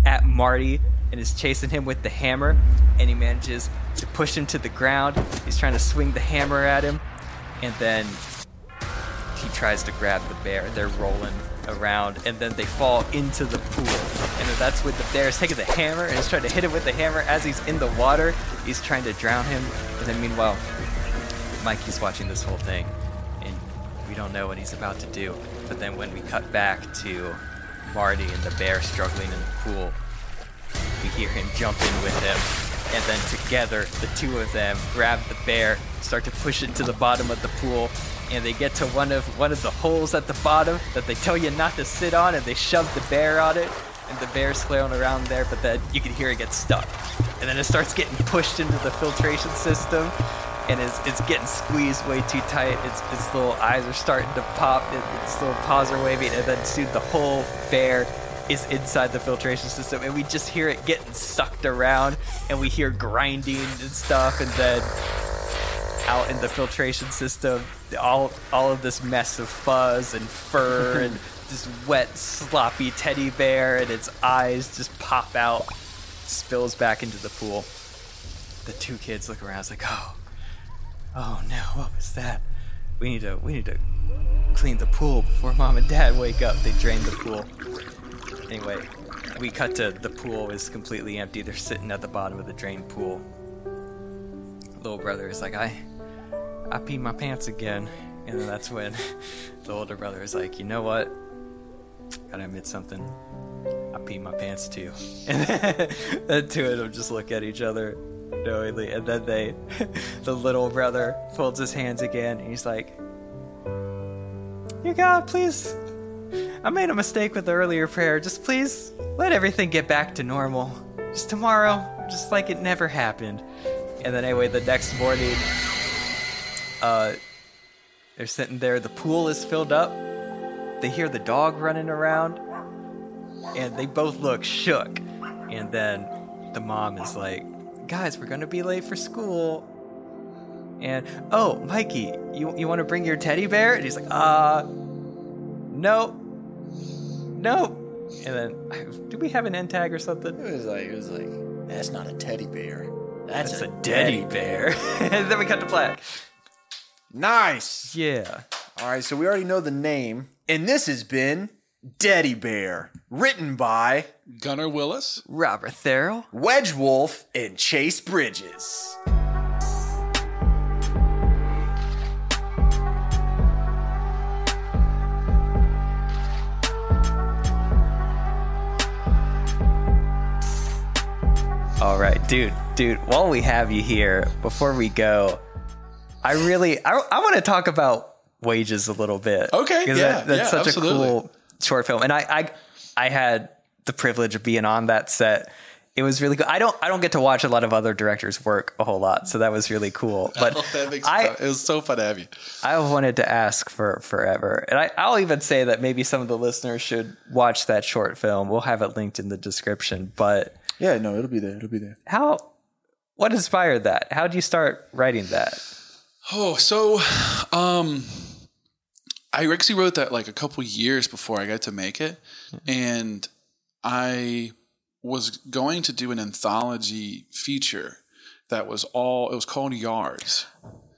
at Marty and is chasing him with the hammer and he manages to push him to the ground. He's trying to swing the hammer at him and then he tries to grab the bear. They're rolling around and then they fall into the pool. And that's when the bear is taking the hammer and is trying to hit him with the hammer as he's in the water. He's trying to drown him. And then meanwhile, Mikey's watching this whole thing, and we don't know what he's about to do. But then when we cut back to Marty and the bear struggling in the pool, we hear him jump in with him, and then together the two of them grab the bear, start to push it to the bottom of the pool, and they get to one of one of the holes at the bottom that they tell you not to sit on, and they shove the bear on it, and the bear's flailing around there, but then you can hear it get stuck, and then it starts getting pushed into the filtration system, and it's, it's getting squeezed way too tight. Its, its little eyes are starting to pop. It, its little paws are waving, and then soon the whole bear is inside the filtration system, and we just hear it getting sucked around, and we hear grinding and stuff, and then out in the filtration system. All all of this mess of fuzz and fur and this wet, sloppy teddy bear, and its eyes just pop out, spills back into the pool. The two kids look around. It's like, oh, oh no, what was that? We need to we need to clean the pool before mom and dad wake up. They drain the pool. Anyway, we cut to the pool is completely empty. They're sitting at the bottom of the drained pool. Little brother is like, I, I peed my pants again, and that's when the older brother is like, you know what? Gotta admit something. I peed my pants too. And the two of them just look at each other knowingly, and then they, the little brother folds his hands again, and he's like, "You God, please I made a mistake with the earlier prayer. Just please let everything get back to normal. Just tomorrow, just like it never happened. And then anyway, the next morning, uh, they're sitting there. The pool is filled up. They hear the dog running around, and they both look shook. And then the mom is like, "Guys, we're gonna be late for school." And oh, Mikey, you you want to bring your teddy bear? And he's like, "Uh, no, no. And then, do we have an end tag or something? It was like, it was like, that's not a teddy bear. That's, That's a teddy bear. and then we cut to black. Nice. Yeah. All right, so we already know the name, and this has been Deady Bear, written by Gunner Willis. Robert Therrell. Wedge Wulf and Chase Bridges. All right, dude, dude, while we have you here, before we go, I really, I, I want to talk about wages a little bit. Okay, yeah, that- that's yeah, such absolutely. a cool short film. And I, I, I had the privilege of being on that set. It was really good. I don't, I don't get to watch a lot of other directors work a whole lot, so that was really cool. But Oh, I, fun. it was so fun to have you. I wanted to ask for forever. And I, I'll even say that maybe some of the listeners should watch that short film. We'll have it linked in the description. But Yeah, no, it'll be there. It'll be there. how, what inspired that? How did you start writing that? Oh, so um I actually wrote that like a couple years before I got to make it. Hmm. And I was going to do an anthology feature that was all it was called Yards.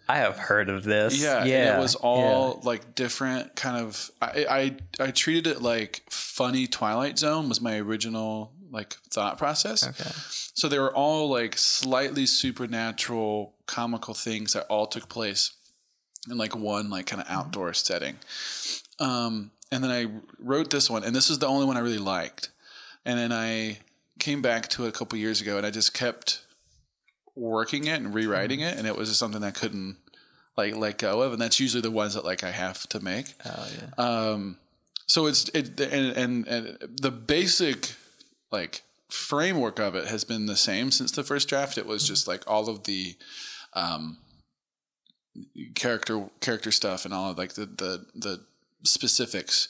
I have heard of this. Yeah, yeah. and it was all like different kind of. I, I I treated it like funny Twilight Zone was my original like thought process. Okay. So they were all like slightly supernatural, comical things that all took place in like one like kind of outdoor setting. Um, and then I wrote this one, and this is the only one I really liked. And then I came back to it a couple years ago, and I just kept working it and rewriting it, and it was just something I couldn't like let go of. And that's usually the ones that like I have to make. Oh yeah. Um, so it's it and, and and the basic like framework of it has been the same since the first draft. It was just like all of the um, character character stuff and all of like the the the specifics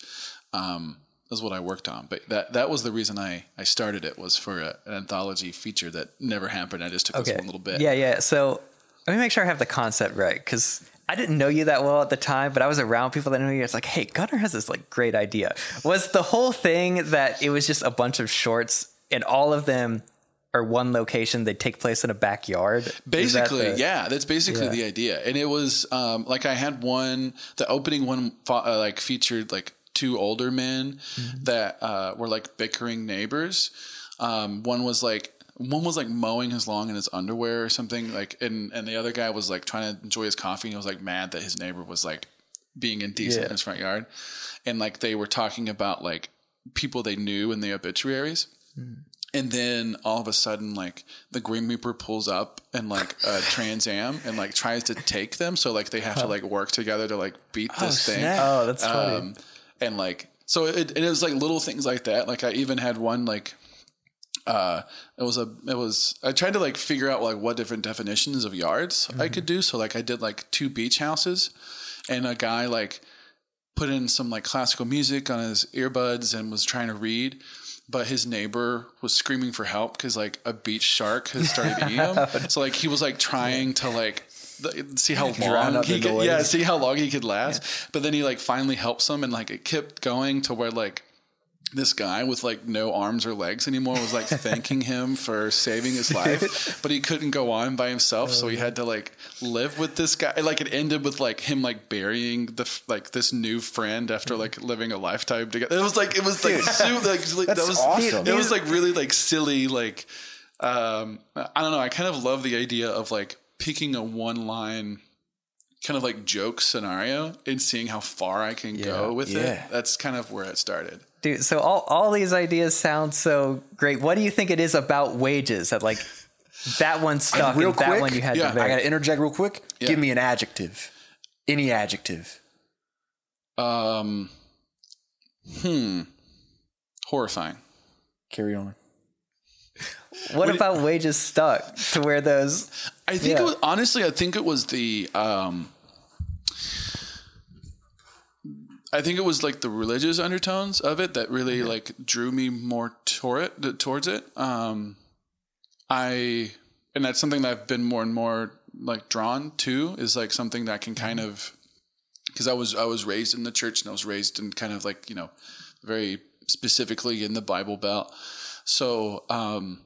um, is what I worked on. But that that was the reason I I started it was for a, an anthology feature that never happened. I just took this one little bit. Yeah, yeah. So let me make sure I have the concept right because I didn't know you that well at the time, but I was around people that knew you. It's like, hey, Gunner has this like great idea. Was the whole thing that it was just a bunch of shorts and all of them are one location? They take place in a backyard. Is that Basically, the- yeah, that's basically Yeah. the idea. And it was um, like I had one. The opening one uh, like featured like two older men Mm-hmm. that uh, were like bickering neighbors. Um, one was like one was like mowing his lawn in his underwear or something. Like and and the other guy was like trying to enjoy his coffee and he was like mad that his neighbor was like being indecent Yeah. in his front yard. And like they were talking about like people they knew in the obituaries. And then all of a sudden, like the Grim Reaper pulls up and like a Trans Am and like tries to take them. So like they have to like work together to like beat this thing. snap. Oh, that's funny. Um, and like so it, it was like little things like that. Like I even had one like uh it was a it was I tried to like figure out like what different definitions of yards I could do. So like I did like two beach houses and a guy like put in some like classical music on his earbuds and was trying to read but his neighbor was screaming for help because like a beach shark has started eating him. So like he was like trying to like see how long he could, yeah, see how long he could last. But then he like finally helps him, and like it kept going to where like this guy with like no arms or legs anymore was like thanking him for saving his life, but he couldn't go on by himself, so he had to like live with this guy. Like it ended with like him like burying the f- like this new friend after like living a lifetime together. It was like it was like super, like, that was awesome. It was like really like silly like um I don't know. I kind of love the idea of like picking a one line kind of like joke scenario and seeing how far I can go with Yeah. it. That's kind of where it started. Dude, so all, all these ideas sound so great. What do you think it is about wages that like that one stuck real and that one you had yeah, to I I got to interject real quick. Yeah. Give me an adjective. Any adjective. Um, hmm. Horrifying. Carry on. what about wages stuck to where those I think Yeah. it was honestly. I think it was the. Um, I think it was like the religious undertones of it that really like drew me more toward it, towards it. Um, I and that's something that I've been more and more like drawn to is like something that can kind of because I was I was raised in the church and I was raised in kind of like you know very specifically in the Bible Belt. So um,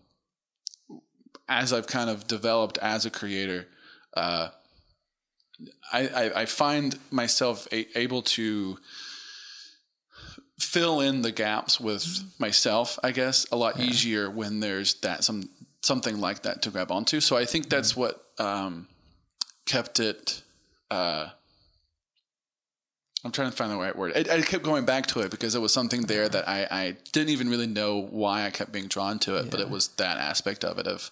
as I've kind of developed as a creator, uh, I, I, I find myself a, able to fill in the gaps with myself, I guess, a lot easier when there's that some something like that to grab onto. So I think that's what um, kept it. Uh, I'm trying to find the right word. I, I kept going back to it because it was something there that I, I didn't even really know why I kept being drawn to it, but it was that aspect of it of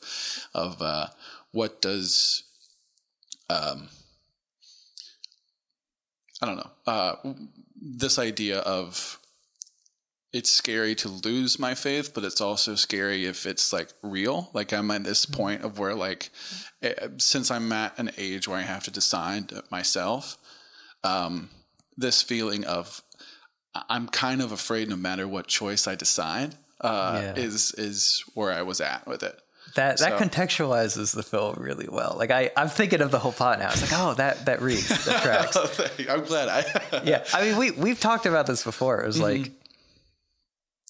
of uh, what does um, I don't know uh, this idea of it's scary to lose my faith, but it's also scary if it's like real. Like I'm at this point of where like eh, since I'm at an age where I have to decide myself, um, this feeling of I'm kind of afraid no matter what choice I decide uh, Yeah. is is where I was at with it. That that So- contextualizes the film really well. Like I I'm thinking of the whole plot now. It's like, oh, that that reads, that tracks. I'm glad I. yeah, I mean, we we've talked about this before. It was Mm-hmm. like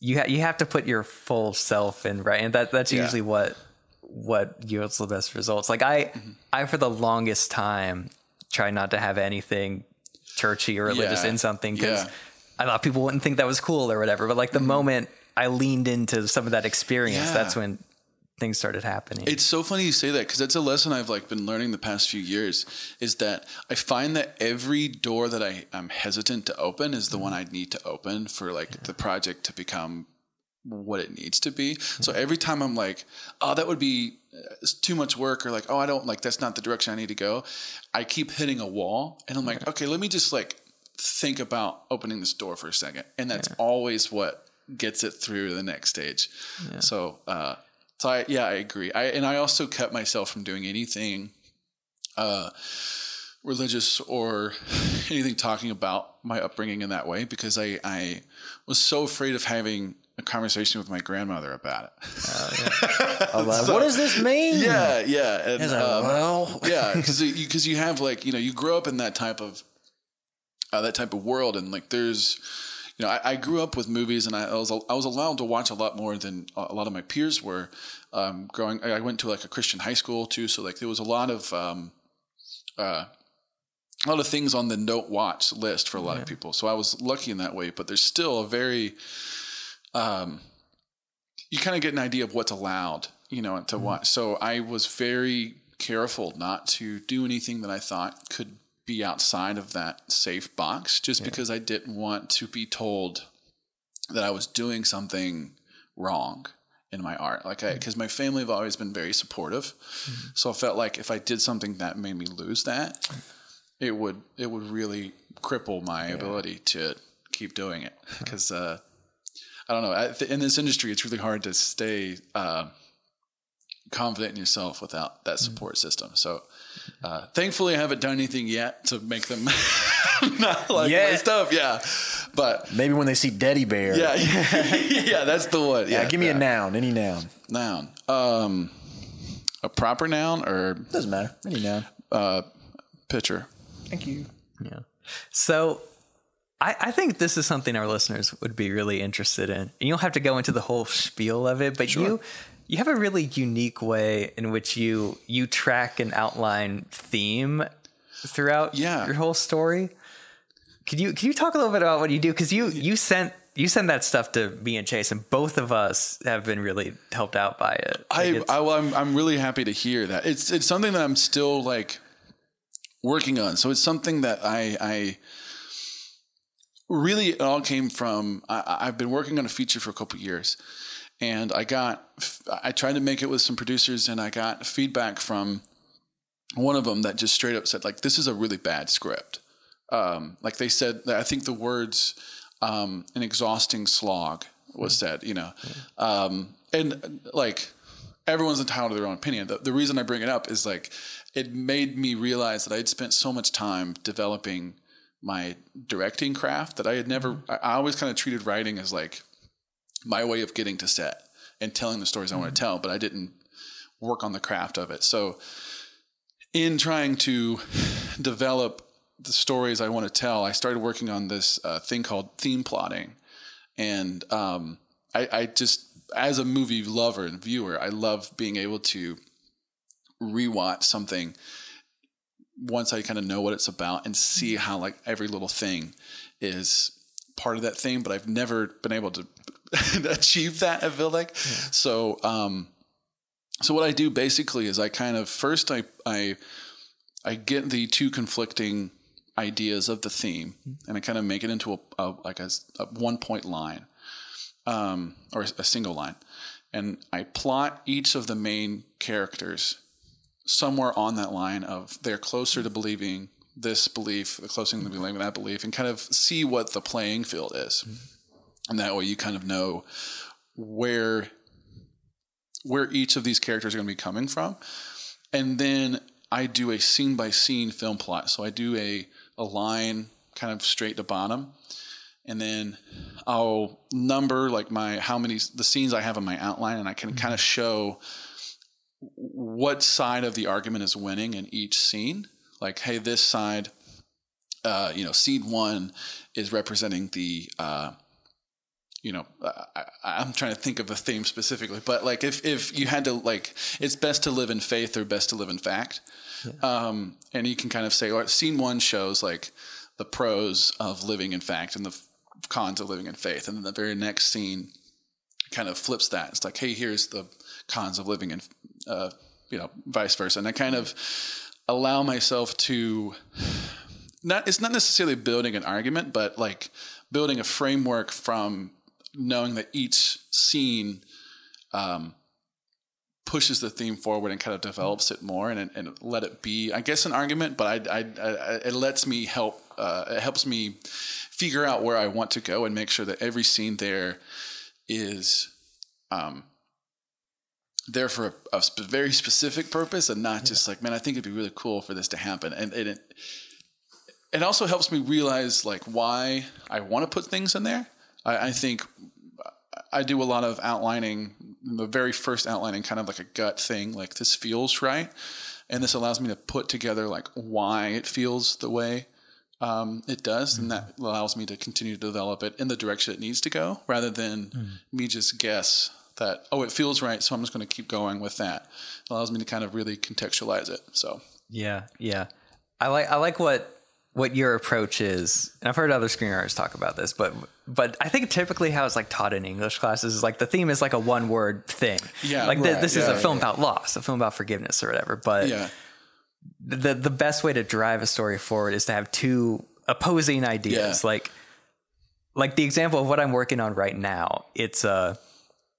you ha- you have to put your full self in, right? And that that's Yeah. usually what what yields the best results. Like I Mm-hmm. I for the longest time try not to have anything churchy or religious Yeah. in something because Yeah. Mm-hmm. I thought people wouldn't think that was cool or whatever. But like the moment I leaned into some of that experience, Yeah. that's when things started happening. It's so funny you say that because that's a lesson I've like been learning the past few years. Is that I find that every door that I am hesitant to open is the one I need to open for like the project to become what it needs to be. So every time I'm like, oh, that would be uh, too much work, or like, oh, I don't like that's not the direction I need to go. I keep hitting a wall, and I'm like, okay, let me just like think about opening this door for a second, and that's always what gets it through to the next stage. So, uh, so I yeah, I agree. I and I also kept myself from doing anything uh, religious or anything talking about my upbringing in that way because I I was so afraid of having a conversation with my grandmother about it. I'm like, what does this mean? Yeah, yeah, and um, well, yeah, because you because you have like you know you grow up in that type of uh, that type of world, and like there's you know I, I grew up with movies, and I, I was I was allowed to watch a lot more than a lot of my peers were. Um, growing, I I went to like a Christian high school too, so like there was a lot of um, uh, a lot of things on the don't watch list for a lot of people. So I was lucky in that way, but there's still a very um, you kind of get an idea of what's allowed, you know, to watch. So I was very careful not to do anything that I thought could be outside of that safe box, just because I didn't want to be told that I was doing something wrong in my art. Like, I because my family have always been very supportive, so I felt like if I did something that made me lose that, it would it would really cripple my ability to keep doing it because. Uh, I don't know. In this industry, it's really hard to stay uh, confident in yourself without that support system. So, uh, thankfully, I haven't done anything yet to make them not like my stuff. Yeah, but maybe when they see Deady Bear. yeah, yeah, yeah that's the one. Yeah, Yeah, give me yeah. a noun, any noun. noun. Um, a proper noun or Doesn't matter. Any noun. uh, picture. Thank you. Yeah. So I, I think this is something our listeners would be really interested in. And you don't have to go into the whole spiel of it, but you you have a really unique way in which you you track and outline theme throughout Yeah. your whole story. Could you could you talk a little bit about what you do? Because you you sent you send that stuff to me and Chase, and both of us have been really helped out by it. Like, I, I well, I'm I'm really happy to hear that. It's it's something that I'm still like working on. So it's something that I I really it all came from. I, I've been working on a feature for a couple years, and I got I tried to make it with some producers, and I got feedback from one of them that just straight up said like this is a really bad script. Um, like they said, that I think the words um, "an exhausting slog" was said. You know, um, and like everyone's entitled to their own opinion. The, the reason I bring it up is like it made me realize that I'd spent so much time developing my directing craft that I had never. I, I always kind of treated writing as like my way of getting to set and telling the stories I want to tell, but I didn't work on the craft of it. So, in trying to develop the stories I want to tell, I started working on this uh, thing called theme plotting, and um, I, I just, as a movie lover and viewer, I love being able to rewatch something once I kind of know what it's about and see how like every little thing is part of that thing, but I've never been able to achieve that. I feel like so. Um, so what I do basically is I kind of first I I I get the two conflicting ideas of the theme and I kind of make it into a, a like a, a one point line um, or a single line, and I plot each of the main characters somewhere on that line of they're closer to believing this belief, the closer to believing that belief, and kind of see what the playing field is, and that way you kind of know where where each of these characters are going to be coming from, and then I do a scene by scene film plot. So I do a a line kind of straight to bottom, and then I'll number like my how many the scenes I have in my outline, and I can kind of show what side of the argument is winning in each scene. Like, hey, this side, uh, you know, scene one is representing the, uh, you know, I, I'm trying to think of the theme specifically, but like if if you had to like, it's best to live in faith or best to live in fact, um, and you can kind of say, right, scene one shows like the pros of living in fact and the f- cons of living in faith, and then the very next scene kind of flips that. It's like, hey, here's the cons of living in, uh, you know, vice versa, and I kind of allow myself to not it's not necessarily building an argument, but like building a framework from knowing that each scene um, pushes the theme forward and kind of develops it more and, and let it be, I guess, an argument. But I, I, I it lets me help. Uh, it helps me figure out where I want to go and make sure that every scene there is um, there for a, a sp- very specific purpose and not just like, man, I think it'd be really cool for this to happen. And, and it, it also helps me realize like why I want to put things in there. I, I think I do a lot of outlining, the very first outlining, kind of like a gut thing, like this feels right. And this allows me to put together like why it feels the way um, it does. And that allows me to continue to develop it in the direction it needs to go rather than me just guess that, oh, it feels right. So I'm just going to keep going with that. It allows me to kind of really contextualize it. So. Yeah, yeah. I like I like what what your approach is. And I've heard other screenwriters talk about this, but but I think typically how it's like taught in English classes is like the theme is like a one word thing. Yeah, like right, this is yeah, a film yeah. about loss, a film about forgiveness or whatever. But Yeah. the the best way to drive a story forward is to have two opposing ideas. Like like the example of what I'm working on right now. It's a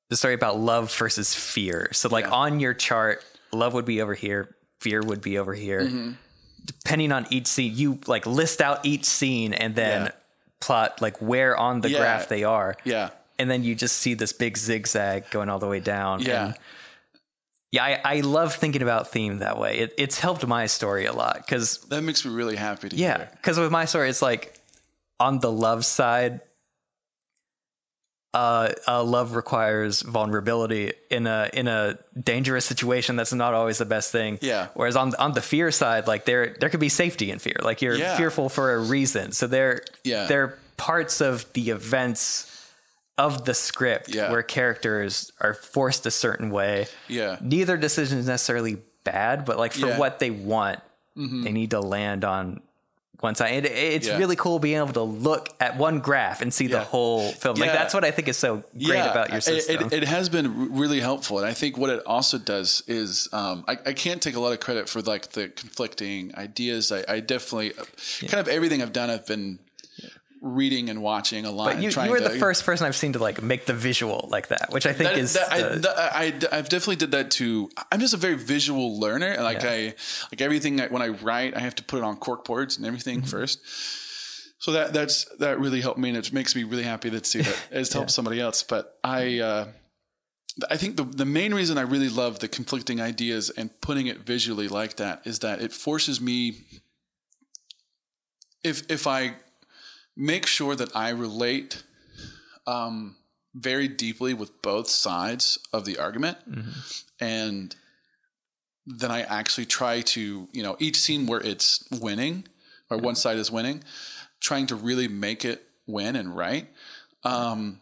the story about love versus fear. So like on your chart, love would be over here, fear would be over here. Mm-hmm. Depending on each scene, you like list out each scene and then Yeah. plot like where on the Yeah. graph they are. Yeah. And then you just see this big zigzag going all the way down. Yeah. And yeah, I, I love thinking about theme that way. It, it's helped my story a lot because That makes me really happy to yeah, hear. because with my story, it's like on the love side, uh, uh, love requires vulnerability in a in a dangerous situation. That's not always the best thing. Yeah. Whereas on on the fear side, like there there could be safety in fear. Like you're Yeah. fearful for a reason. So there Yeah. there are parts of the events of the script Yeah. where characters are forced a certain way. Yeah. Neither decision is necessarily bad, but like for Yeah. Mm-hmm. what they want, they need to land on one side. It, it's Yeah. really cool being able to look at one graph and see the whole film. Like Yeah. that's what I think is so great about your it- system. It, it has been really helpful, and I think what it also does is um, I, I can't take a lot of credit for like the conflicting ideas. I, I definitely kind of everything I've done. I've been reading and watching a lot. but you, you were to, the first person I've seen to like make the visual like that, which I think That- is that- I, the, I, I've definitely did that too. I'm just a very visual learner, like Yeah. I like everything. I, when I write, I have to put it on cork boards and everything Mm-hmm. first. So that that's that really helped me, and it makes me really happy to see that it's helped somebody else. But I. Uh, I think the the main reason I really love the conflicting ideas and putting it visually like that is that it forces me if if I make sure that I relate um, very deeply with both sides of the argument, and then I actually try to you know each scene where it's winning or one side is winning, trying to really make it win and right. Um,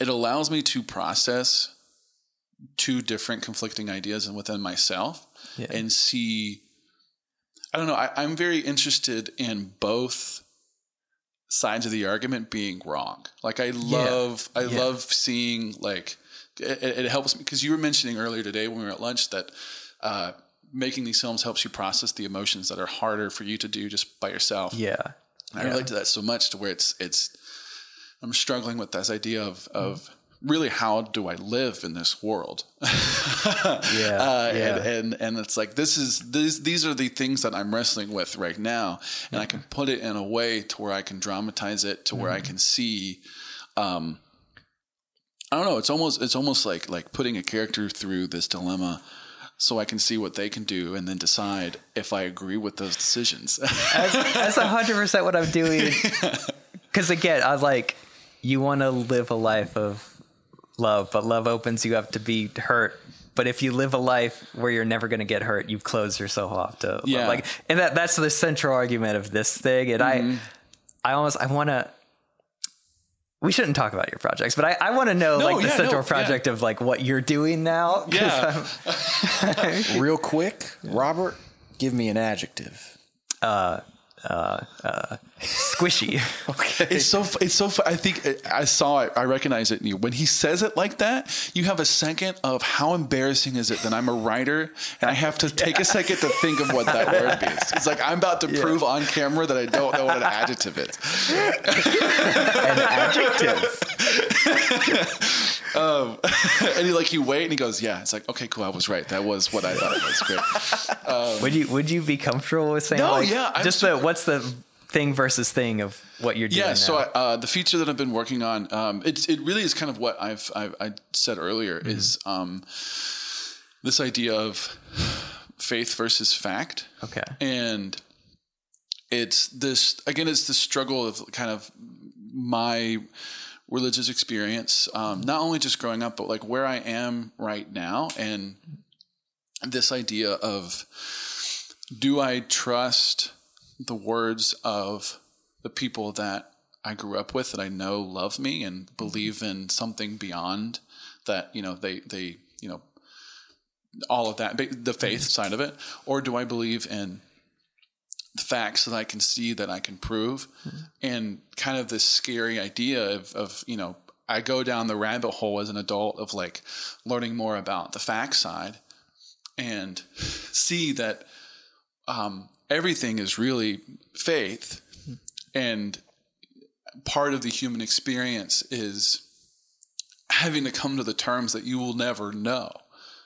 it allows me to process two different conflicting ideas and within myself Yeah. and see i don't know I, i'm very interested in both sides of the argument being wrong. Like i love i Yeah. love seeing like it, it helps me because you were mentioning earlier today when we were at lunch that uh, making these films helps you process the emotions that are harder for you to do just by yourself. Yeah. I relate to that so much to where it's it's I'm struggling with this idea of of really how do I live in this world? Yeah. Uh, yeah. and, and and it's like this is these these are the things that I'm wrestling with right now, and I can put it in a way to where I can dramatize it to where I can see. Um, I don't know. It's almost it's almost like like putting a character through this dilemma. So I can see what they can do, and then decide if I agree with those decisions. That's a hundred percent what I'm doing. Because again, I was like, you want to live a life of love, but love opens you up to be hurt. But if you live a life where you're never going to get hurt, you've closed yourself off to. Yeah. like, and that that's the central argument of this thing. And Mm-hmm. I, I almost I want to. We shouldn't talk about your projects, but I, I want to know No, like the yeah, central no, yeah. project of like what you're doing now. Yeah. Real quick, Robert, give me an adjective. Uh, uh, squishy. It's so it's so. I think uh, I saw it. I recognize it in you when he says it like that. You have a second of how embarrassing is it that I'm a writer and I have to take a second to think of what that word means. It's like I'm about to prove on camera that I don't know what an adjective is. An adjective. And he like you wait and he goes, yeah. It's like okay, cool. I was right. That was what I thought it was. Great. Would you would you be comfortable with saying No, like yeah, I'm just the what's the thing versus thing of what you're doing? Yeah, so I, uh, the feature that I've been working on, um, it's it really is kind of what I've, I've I said earlier Mm-hmm. is um, this idea of faith versus fact, okay. and it's this again. It's the struggle of kind of my religious experience, um, not only just growing up, but like where I am right now, and this idea of do I trust the words of the people that I grew up with that I know love me and believe in something beyond that, you know, they, they, you know, all of that, the faith side of it, or do I believe in facts that I can see that I can prove, and kind of this scary idea of, of you know, I go down the rabbit hole as an adult of like learning more about the fact side, and see that um, everything is really faith, and part of the human experience is having to come to the terms that you will never know.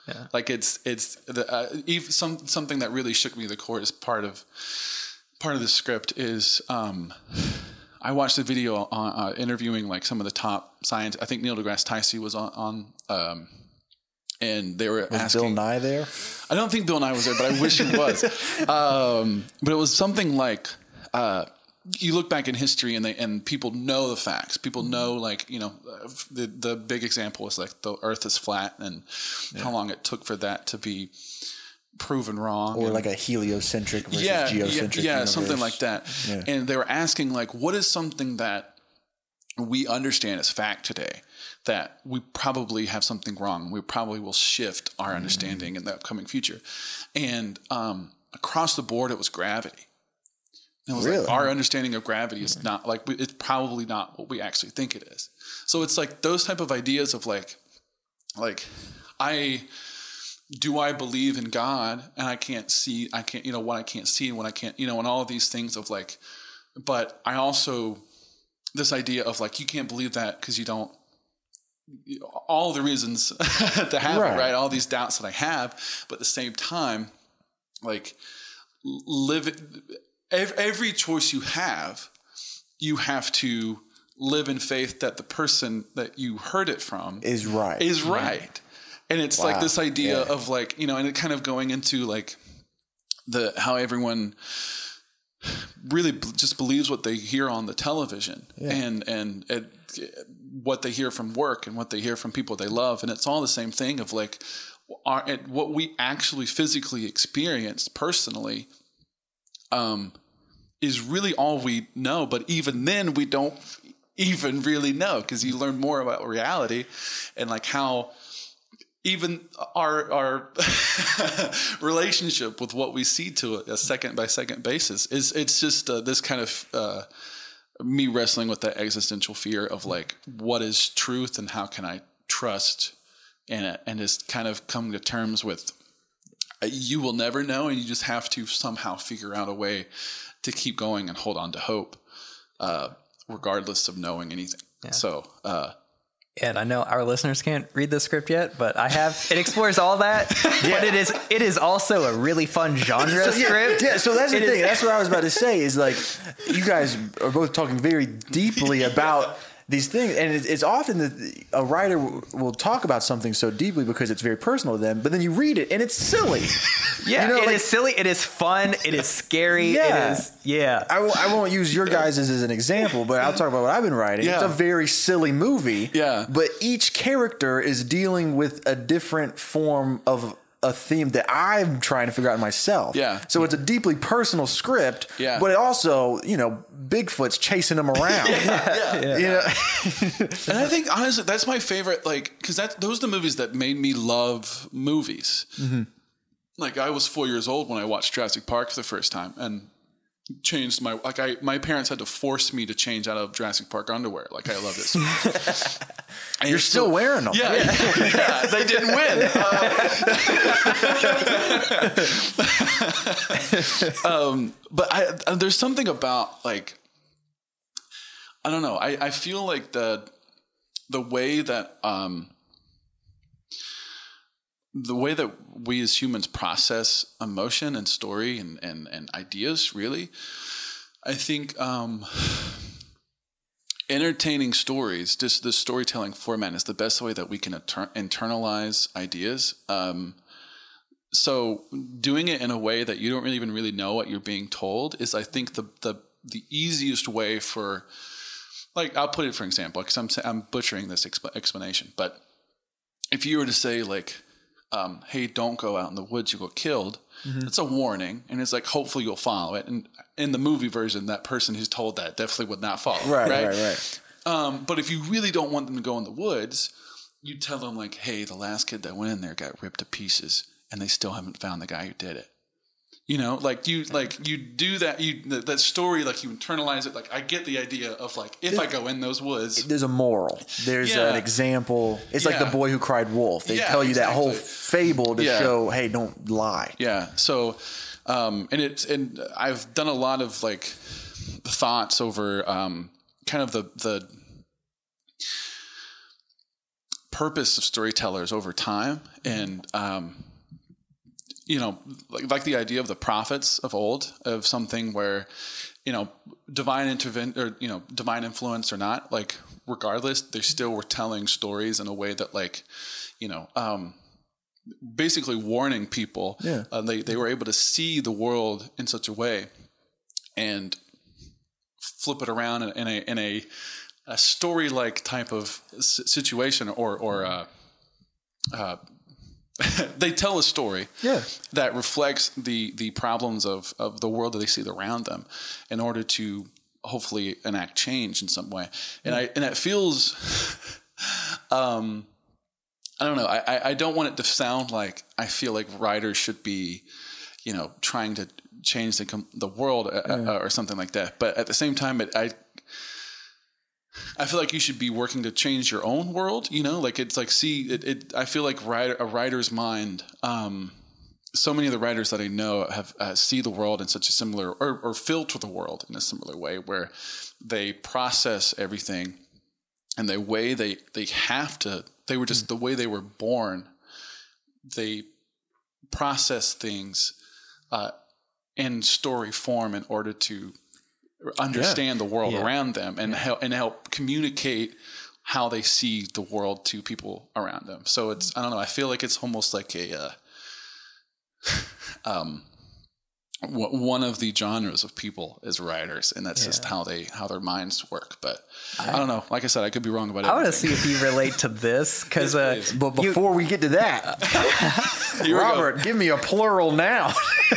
Yeah. Like it's it's the uh, even some something that really shook me to the core is part of part of the script is um, I watched the video on uh, interviewing like some of the top science. I think Neil deGrasse Tyson was on, on um, and they were Was asking. Bill Nye there? I don't think Bill Nye was there, but I wish he was. um, but it was something like uh, you look back in history and they and people know the facts. People know like you know uh, the the big example is like the Earth is flat and how long it took for that to be proven wrong or and- like a heliocentric versus yeah, geocentric. yeah, yeah, something like that. Yeah. And they were asking like, what is something that we understand as fact today that we probably have something wrong? We probably will shift our understanding in the upcoming future. And um, across the board, it was gravity. And it was Really? like our understanding of gravity is not like we, it's probably not what we actually think it is. So it's like those type of ideas of like, like I do I believe in God and I can't see I can't you know what I can't see and what I can't you know and all of these things of like but I also this idea of like you can't believe that because you don't all the reasons to have Right. it right all these doubts that I have but at the same time like live ev- every choice you have you have to live in faith that the person that you heard it from is right. is right. And it's like this idea Yeah. of like, you know, and it kind of going into like the how everyone really b- just believes what they hear on the television and and it, what they hear from work and what they hear from people they love and it's all the same thing of like our, what we actually physically experienced personally um is really all we know but even then we don't even really know because you learn more about reality and like how even our our relationship with what we see to a, second by second basis is it's just uh, this kind of uh, me wrestling with that existential fear of like what is truth and how can I trust in it? And just kind of come to terms with you will never know and you just have to somehow figure out a way to keep going and hold on to hope uh, regardless of knowing anything so uh, And I know our listeners can't read the script yet, but I have. It explores all that, but it is it is also a really fun genre So, yeah, script. yeah, so that's the It is- thing. That's what I was about to say. Is like you guys are both talking very deeply about these things, and it's, it's often that a writer w- will talk about something so deeply because it's very personal to them, but then you read it and it's silly. Yeah, You know, it is like- silly. It is fun. It is scary. Yeah. It is. Yeah. I w- I won't use your guys as, as an example, but I'll talk about what I've been writing. It's a very silly movie. Yeah. But each character is dealing with a different form of a theme that I'm trying to figure out myself. Yeah. So it's a deeply personal script. Yeah. But it also, you know, Bigfoot's chasing them around. yeah. You know? and I think honestly, that's my favorite. Like, because that those are the movies that made me love movies. Mm-hmm. Like, I was four years old when I watched Jurassic Park for the first time, and changed my like. I my parents had to force me to change out of Jurassic Park underwear. Like, I loved it. So. And You're still wearing them. Yeah, yeah, they didn't win. Uh, um, but I, uh, there's something about like I don't know. I, I feel like the the way that um, the way that we as humans process emotion and story and and, and ideas really, I think um, entertaining stories, just the storytelling format is the best way that we can inter- internalize ideas. Um, so doing it in a way that you don't really even really know what you're being told is, I think, the the the easiest way for. Like I'll put it for example, because I'm I'm butchering this exp- explanation, but if you were to say like, um, "Hey, don't go out in the woods; you'll get killed," it's a warning, and it's like hopefully you'll follow it. And in the movie version, that person who's told that definitely would not follow. it, Right, right, right. um, but if you really don't want them to go in the woods, you tell them like, "Hey, the last kid that went in there got ripped to pieces, and they still haven't found the guy who did it." You know, like you like you do that. You that, story, like you internalize it. Like I get the idea of like if I go in those woods, There's a moral. There's Yeah. an example. It's like the boy who cried wolf. They Yeah, tell you that whole fable to Yeah. show, hey, don't lie. Yeah. So, um, and it's and I've done a lot of like thoughts over um, kind of the the purpose of storytellers over time, and um, you know, like like the idea of the prophets of old of something where you know divine intervent or you know divine influence or not like regardless they still were telling stories in a way that like you know um basically warning people. Yeah. Uh, they they were able to see the world in such a way, and flip it around in, in a in a, a story like type of situation or or uh, uh, they tell a story Yeah. that reflects the the problems of of the world that they see around them in order to hopefully enact change in some way. And i and it feels um i don't know. I, I don't want it to sound like i feel like writers should be you know trying to change the the world uh, uh, or something like that. But at the same time it, i I feel like you should be working to change your own world. You know, like it's like see it. it I feel like writer, a writer's mind. Um, so many of the writers that I know have uh, see the world in such a similar or, or filter the world in a similar way, where they process everything, and the way they they have to. They were just the way they were born. They process things uh, in story form in order to understand the world around them and help and help communicate how they see the world to people around them. So it's I don't know. I feel like it's almost like a uh, um one of the genres of people is writers, and that's just how they how their minds work. But I, don't know. Like I said, I could be wrong about it. I want to see if you relate to this because uh. But before we get to that, Here we go. Robert, give me a plural now.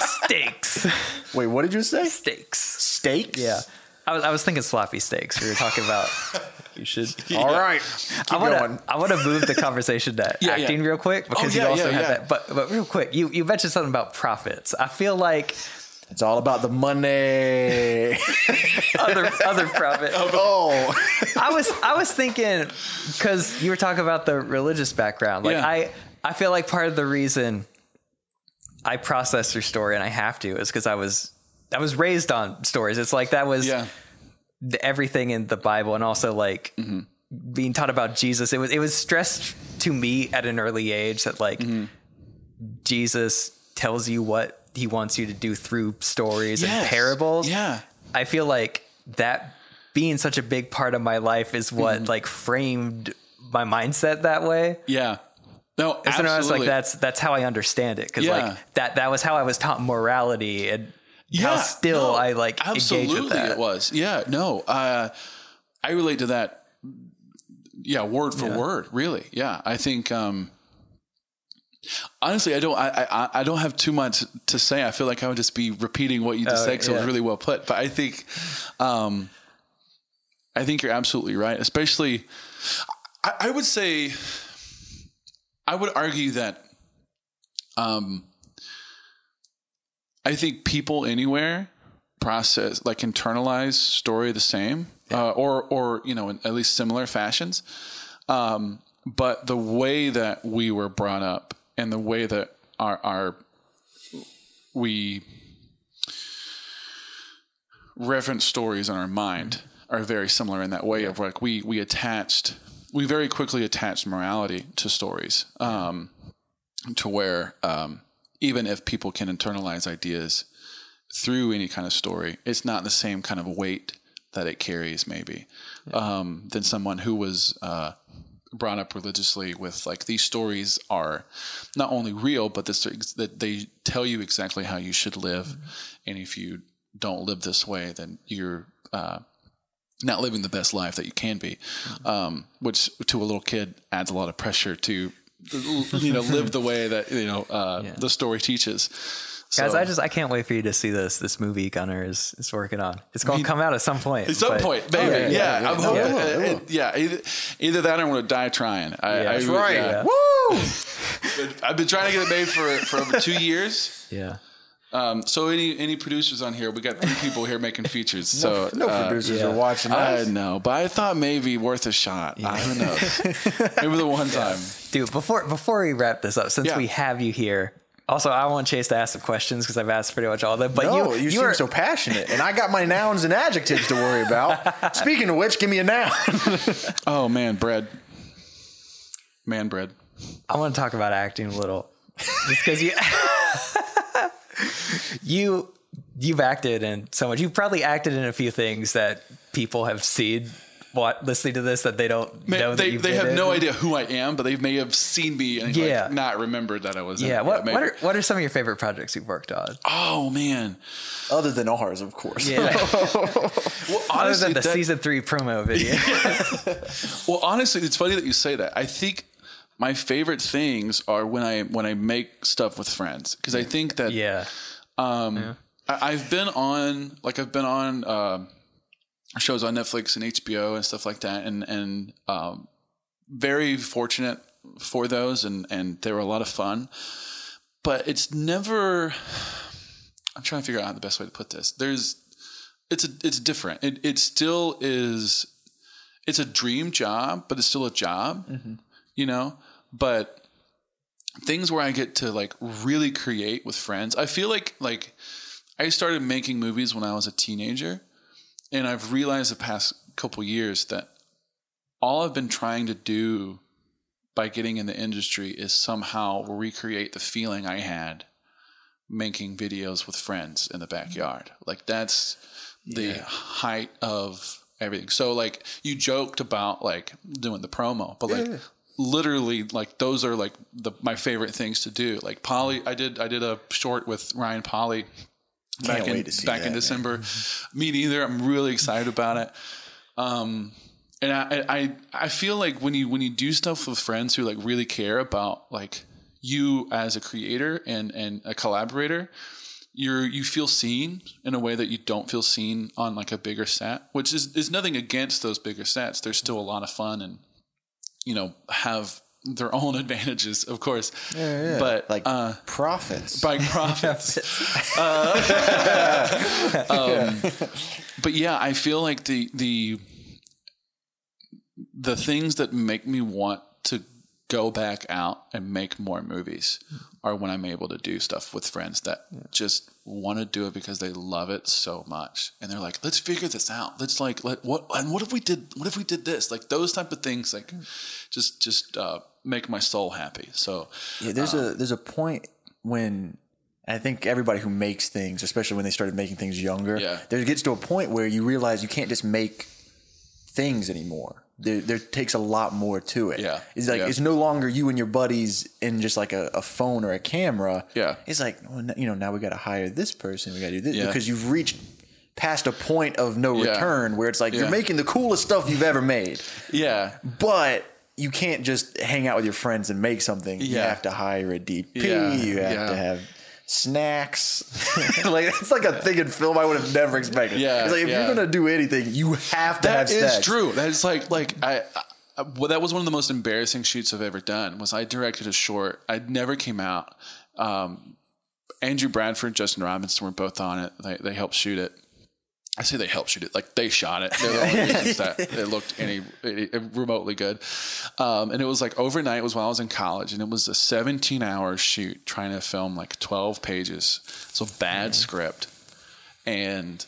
steaks, Wait, what did you say? steaks. Steaks? Yeah, I was I was thinking sloppy steaks. We were talking about. You should. All right. Keep I want to. I want to move the conversation to Yeah, yeah. acting real quick because oh, yeah, you also yeah, had yeah. that. But but real quick, you you mentioned something about profits. I feel like It's all about the money. other other profit. Oh. oh. I was I was thinking because you were talking about the religious background. Like Yeah. I I feel like part of the reason I process through story and I have to is because I was I was raised on stories. It's like that was Yeah. the, everything in the Bible and also like Mm-hmm. being taught about Jesus. It was it was stressed to me at an early age that like Mm-hmm. Jesus tells you what he wants you to do through stories and parables. Yeah. I feel like that being such a big part of my life is what Mm-hmm. like framed my mindset that way. Yeah. No, And so now it's like that's that's how I understand it because Yeah. like that that was how I was taught morality and how still no, I like absolutely engage with that. it was. Yeah no uh, I relate to that yeah word for word really. Yeah I think um, honestly I don't I, I I don't have too much to say. I feel like I would just be repeating what you just Oh, said because it was really well put. But I think um, I think you're absolutely right especially I, I would say I would argue that um, I think people anywhere process like internalize story the same uh, or or you know in at least similar fashions. Um, but the way that we were brought up and the way that our our we reference stories in our mind are very similar in that way of like we we attached we very quickly attached morality to stories um, to where um, even if people can internalize ideas through any kind of story, it's not the same kind of weight that it carries, maybe, um, than someone who was uh, brought up religiously with like these stories are not only real, but this, that they tell you exactly how you should live, and if you don't live this way, then you're uh, not living the best life that you can be, um, which to a little kid adds a lot of pressure to you know live the way that you know uh, the story teaches. Guys, So- I just I can't wait for you to see this this movie Gunner is is working on. It's going to come out at some point. At some but- point, maybe. yeah, yeah, yeah, yeah. I'm hoping. it uh, it- yeah, either, either that or I'm going to die trying. I, Yeah, I, that's Right. yeah. Woo! I've been trying to get it made for, for over two years. Yeah. Um, so any any producers on here? We got three people here making features. So No uh, producers yeah. are watching Us. I know, but I thought maybe worth a shot. I don't know. maybe the one time. Dude, before before we wrap this up, since Yeah. we have you here, also I want Chase to ask some questions because I've asked pretty much all of them. But No, you you, you seem are, so passionate, and I got my nouns and adjectives to worry about. Speaking of which, give me a noun. Oh man, bread. Man, bread. I want to talk about acting a little, just because you you you've acted in so much. You've probably acted in a few things that people have seen what listening to this that they don't May- know that they you've they have in? no idea who I am, but they may have seen me and Yeah. like not remembered that I was. in Yeah. it. What maybe. what are what are some of your favorite projects you've worked on? Oh man. Other than ours, of course. Yeah. Well, Other than the that- season three promo video. Well, honestly, it's funny that you say that. I think my favorite things are when I when I make stuff with friends because I think that yeah. um, I, I've been on like I've been on um shows on Netflix and HBO and stuff like that, and and um, very fortunate for those, and and they were a lot of fun. But it's never. I'm trying to figure out the best way to put this. There's, it's a, it's different. It it still is. It's a dream job, but it's still a job. You know, but things where I get to like really create with friends. I feel like like I started making movies when I was a teenager, and I've realized the past couple years that all I've been trying to do by getting in the industry is somehow recreate the feeling I had making videos with friends in the mm-hmm. backyard. Like that's the height of everything. So like you joked about like doing the promo, but like literally like those are like the my favorite things to do. Like Polly I did I did a short with Ryan Polly back in wait to see back that, in man. December. Me neither. I'm really excited about it. Um and I, I I feel like when you when you do stuff with friends who like really care about like you as a creator and and a collaborator, you're you feel seen in a way that you don't feel seen on like a bigger set, which is is nothing against those bigger sets. They're still a lot of fun and you know have their own advantages, of course. Yeah, But like uh, profits. by profits. Uh, um, but yeah, I feel like the the the things that make me want to go back out and make more movies are when I'm able to do stuff with friends that just want to do it because they love it so much. And they're like let's figure this out. Let's like let what and what if we did what if we did this? Like those type of things like just just uh, make my soul happy. So Yeah, there's a there's a point when I think everybody who makes things, especially when they started making things younger, Yeah. there gets to a point where you realize you can't just make things anymore. There, there takes a lot more to it. Yeah. it's like Yeah. it's no longer you and your buddies in just like a, a phone or a camera. Yeah. it's like oh, well, you know now we got to hire this person, we got to do this Yeah. because you've reached past a point of no Yeah. return where it's like you're making the coolest stuff you've ever made yeah but you can't just hang out with your friends and make something. You have to hire a DP. You have to have snacks. like it's like a thing in film I would have never expected. Yeah, it's like if yeah. you're gonna do anything, you have to have That is snacks. true. That is like like I, I well, that was one of the most embarrassing shoots I've ever done. Was I directed a short? I never came out. Um, Andrew Bradford, Justin Robinson were both on it. They they helped shoot it. I say they helped shoot it, like they shot it. They're the only reasons that it looked any, any remotely good. Um, and it was like overnight. It was while I was in college, and it was a 17 hour shoot trying to film like 12 pages. So bad script, and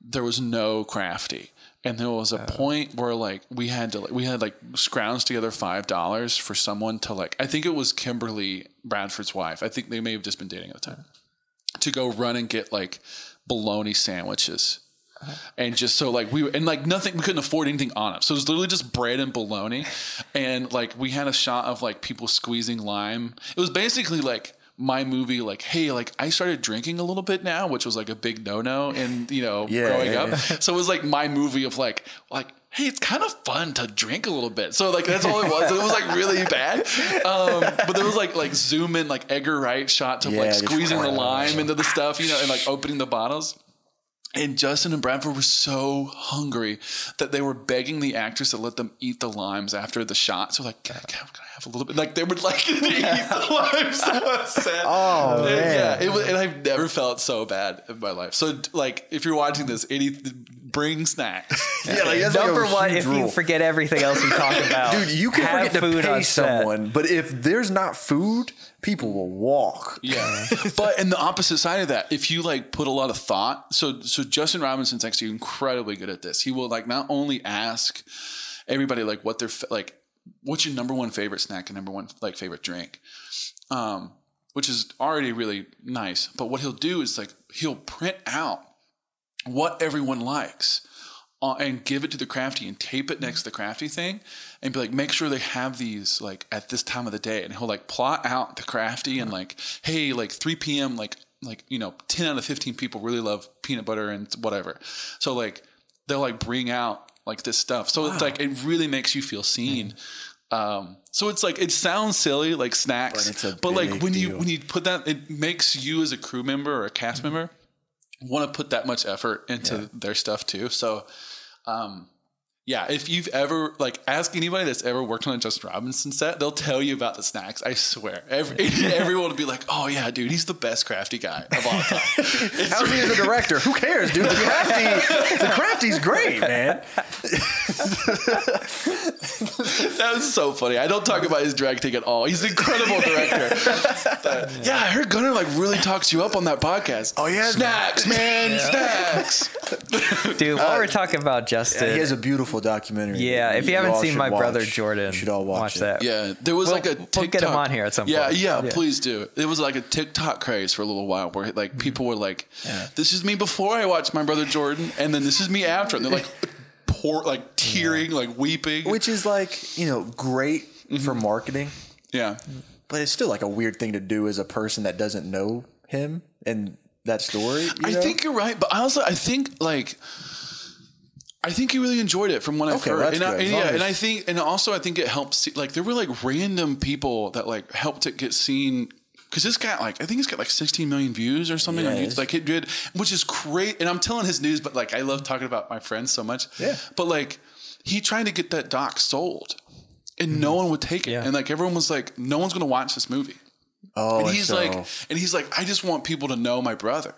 there was no crafty. And there was a point where like we had to like we had like scrounged together five dollars for someone to like I think it was Kimberly Bradford's wife. I think they may have just been dating at the time. To go run and get like bologna sandwiches. And just so like we and like nothing we couldn't afford anything on it. So it was literally just bread and bologna. And like we had a shot of like people squeezing lime. It was basically like my movie like hey like i started drinking a little bit now which was like a big no-no and you know Yeah, growing yeah, up yeah. so it was like my movie of like like hey it's kind of fun to drink a little bit so like that's all it was it was like really bad um, but there was like like zoom in like edgar wright shots of Yeah, like squeezing the lime into the stuff you know and like opening the bottles and Justin and Bradford were so hungry that they were begging the actors to let them eat the limes after the shot. So like, can I, can I have a little bit? Like they would like to eat the limes on set. Oh, And, man. yeah. It was, and I've never felt so bad in my life. So like, if you're watching this, any bring snacks. Yeah, like that's like Number one, huge if you forget everything else we talk about, Dude, you can have forget to pay on set. someone, but if there's not food, people will walk. Yeah. but in the opposite side of that, if you like put a lot of thought, so so Justin Robinson's actually incredibly good at this. He will like not only ask everybody like what their like what's your number one favorite snack and number one like favorite drink. Um which is already really nice, but what he'll do is like he'll print out what everyone likes and give it to the crafty and tape it next to the crafty thing and be like, make sure they have these like at this time of the day. And he'll like plot out the crafty and like, hey, like 3 p.m., like, like, you know, 10 out of 15 people really love peanut butter and whatever. So like they'll like bring out like this stuff. So it's like, it really makes you feel seen. Um, so it's like it sounds silly, like snacks, But but like when you when you put that, it makes you as a crew member or a cast member want to put that much effort into their stuff too. So, um, yeah, if you've ever like ask anybody that's ever worked on a Justin Robinson set, they'll tell you about the snacks. I swear, Every, everyone will be like, "Oh yeah, dude, he's the best crafty guy of all time." How's he as a director? Who cares, dude? The crafty, the crafty's great, man. That was so funny. I don't talk about his drag directing at all. He's an incredible director. But, yeah, I heard Gunner like really talks you up on that podcast. Oh, yeah? snacks, man, snacks. Dude, while we're uh, talking about Justin, He has a beautiful documentary. yeah, if you haven't seen should My Brother. Jordan, you should all watch, it. that. Yeah, there was We'll- like a we'll get him on here at some Yeah, point. yeah, Yeah. please do. It was like a TikTok craze for a little while where like people were like, "This is me before I watched My Brother Jordan," and then this is me after, and they're like, poor, like tearing, like weeping. Which is like you know great Mm-hmm. for marketing, yeah, but it's still like a weird thing to do as a person that doesn't know him and that story. you I know? think you're right, but I also I think like I think he really enjoyed it from what I've Okay, heard. that's and, I, good. and yeah, and I think and also I think it helps see, like there were like random people that like helped it get seen because this got like I think it's got like 16 million views or something. Yeah, on it YouTube. Like it did, which is great. And I'm telling his news, but like I love talking about my friends so much. Yeah. But like he tried to get that doc sold, and no one would take it. Yeah. And like everyone was like, no one's gonna watch this movie. Oh, And and he's so- like, and he's like, I just want people to know my brother.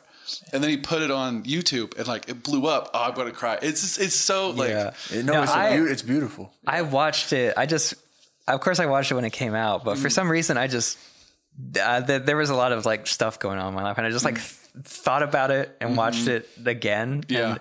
And then he put it on YouTube, and like it blew up. Oh, I'm gonna cry. It's just, it's so like Yeah. no, No, it's, a I- beau- it's beautiful. I watched it. I just, of course, I watched it when it came out, but Mm. for some reason, I just uh, th- there was a lot of like stuff going on in my life, and I just like th- thought about it and watched it again. Mm-hmm. Yeah. And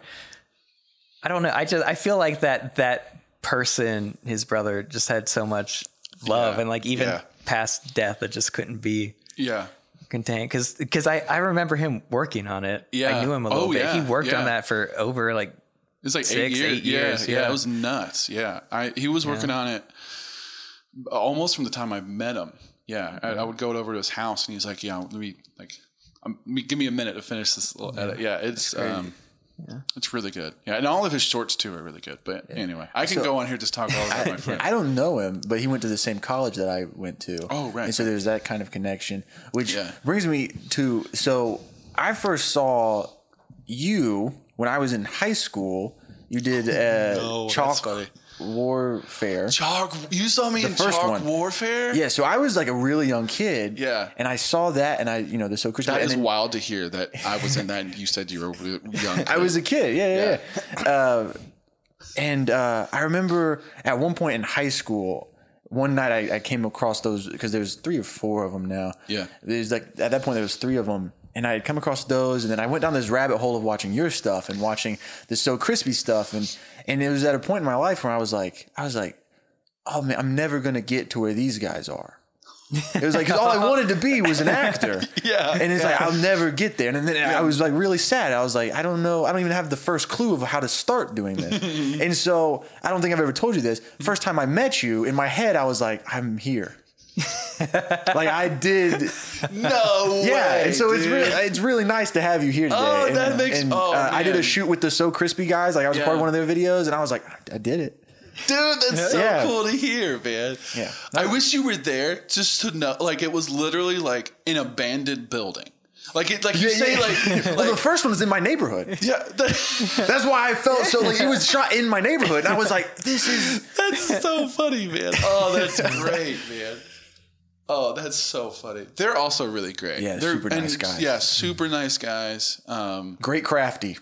I don't know. I just I feel like that that person, his brother, just had so much love, Yeah. and like even Yeah. past death, it just couldn't be yeah, contained because because I I remember him working on it. Yeah. I knew him a little Oh, bit. yeah, He worked yeah. on that for over like it's like eight Six, years. eight years, yeah, yeah. it was nuts. Yeah, I he was working on it almost from the time I met him. Yeah, I, I would go over to his house, and he's like, "Yeah, let me like, um, give me a minute to finish this." Little edit. Yeah, it's um, it's really good. Yeah, and all of his shorts too are really good. But anyway, I can So- go on here just talk all about my friend. I don't know him, but he went to the same college that I went to. Oh, right. And so there's that kind of connection, which Yeah. brings me to so I first saw you when I was in high school. You did uh, no, that's chalk funny. Warfare. Chalk, you saw me in first Chalk one. Warfare. Yeah, so I was like a really young kid. Yeah. and I saw that, and I, you know, the so Christmas. That is then- wild to hear that I was in that and you said you were young. I was a kid. Yeah, yeah. yeah. Uh, and uh, I remember at one point in high school, one night I, I came across those because there's three or four of them now. Yeah. There's like at that point there was three of them, and I had come across those, and then I went down this rabbit hole of watching your stuff and watching the SoKrispy stuff, and and it was at a point in my life where I was like, I was like, oh man, I'm never gonna get to where these guys are. It was like 'cause all I wanted to be was an actor. Yeah. And it's like I'll never get there. And then I was like really sad. I was like, I don't know. I don't even have the first clue of how to start doing this. and so I don't think I've ever told you this. First time I met you, in my head, I was like, I'm here. Like I did. no. Yeah, way, and so it's really it's really nice to have you here today. Oh, and, that makes- and, oh, uh, I did a shoot with the SoKrispy guys. Like I was a part of one of their videos, and I was like, I did it. dude. That's so Yeah. cool to hear, man. Yeah. I wish you were there just to know. Like it was literally like an abandoned building. Like it, like you Yeah, say, yeah. like, well, the first one was in my neighborhood. yeah. that- That's why I felt so like it was shot in my neighborhood, and I was like, this is. That's so funny, man. Oh, that's great, man. Oh, that's so funny. They're also really great. Yeah, They're, super nice and- guys. Yeah, super nice guys. Um, Great crafty.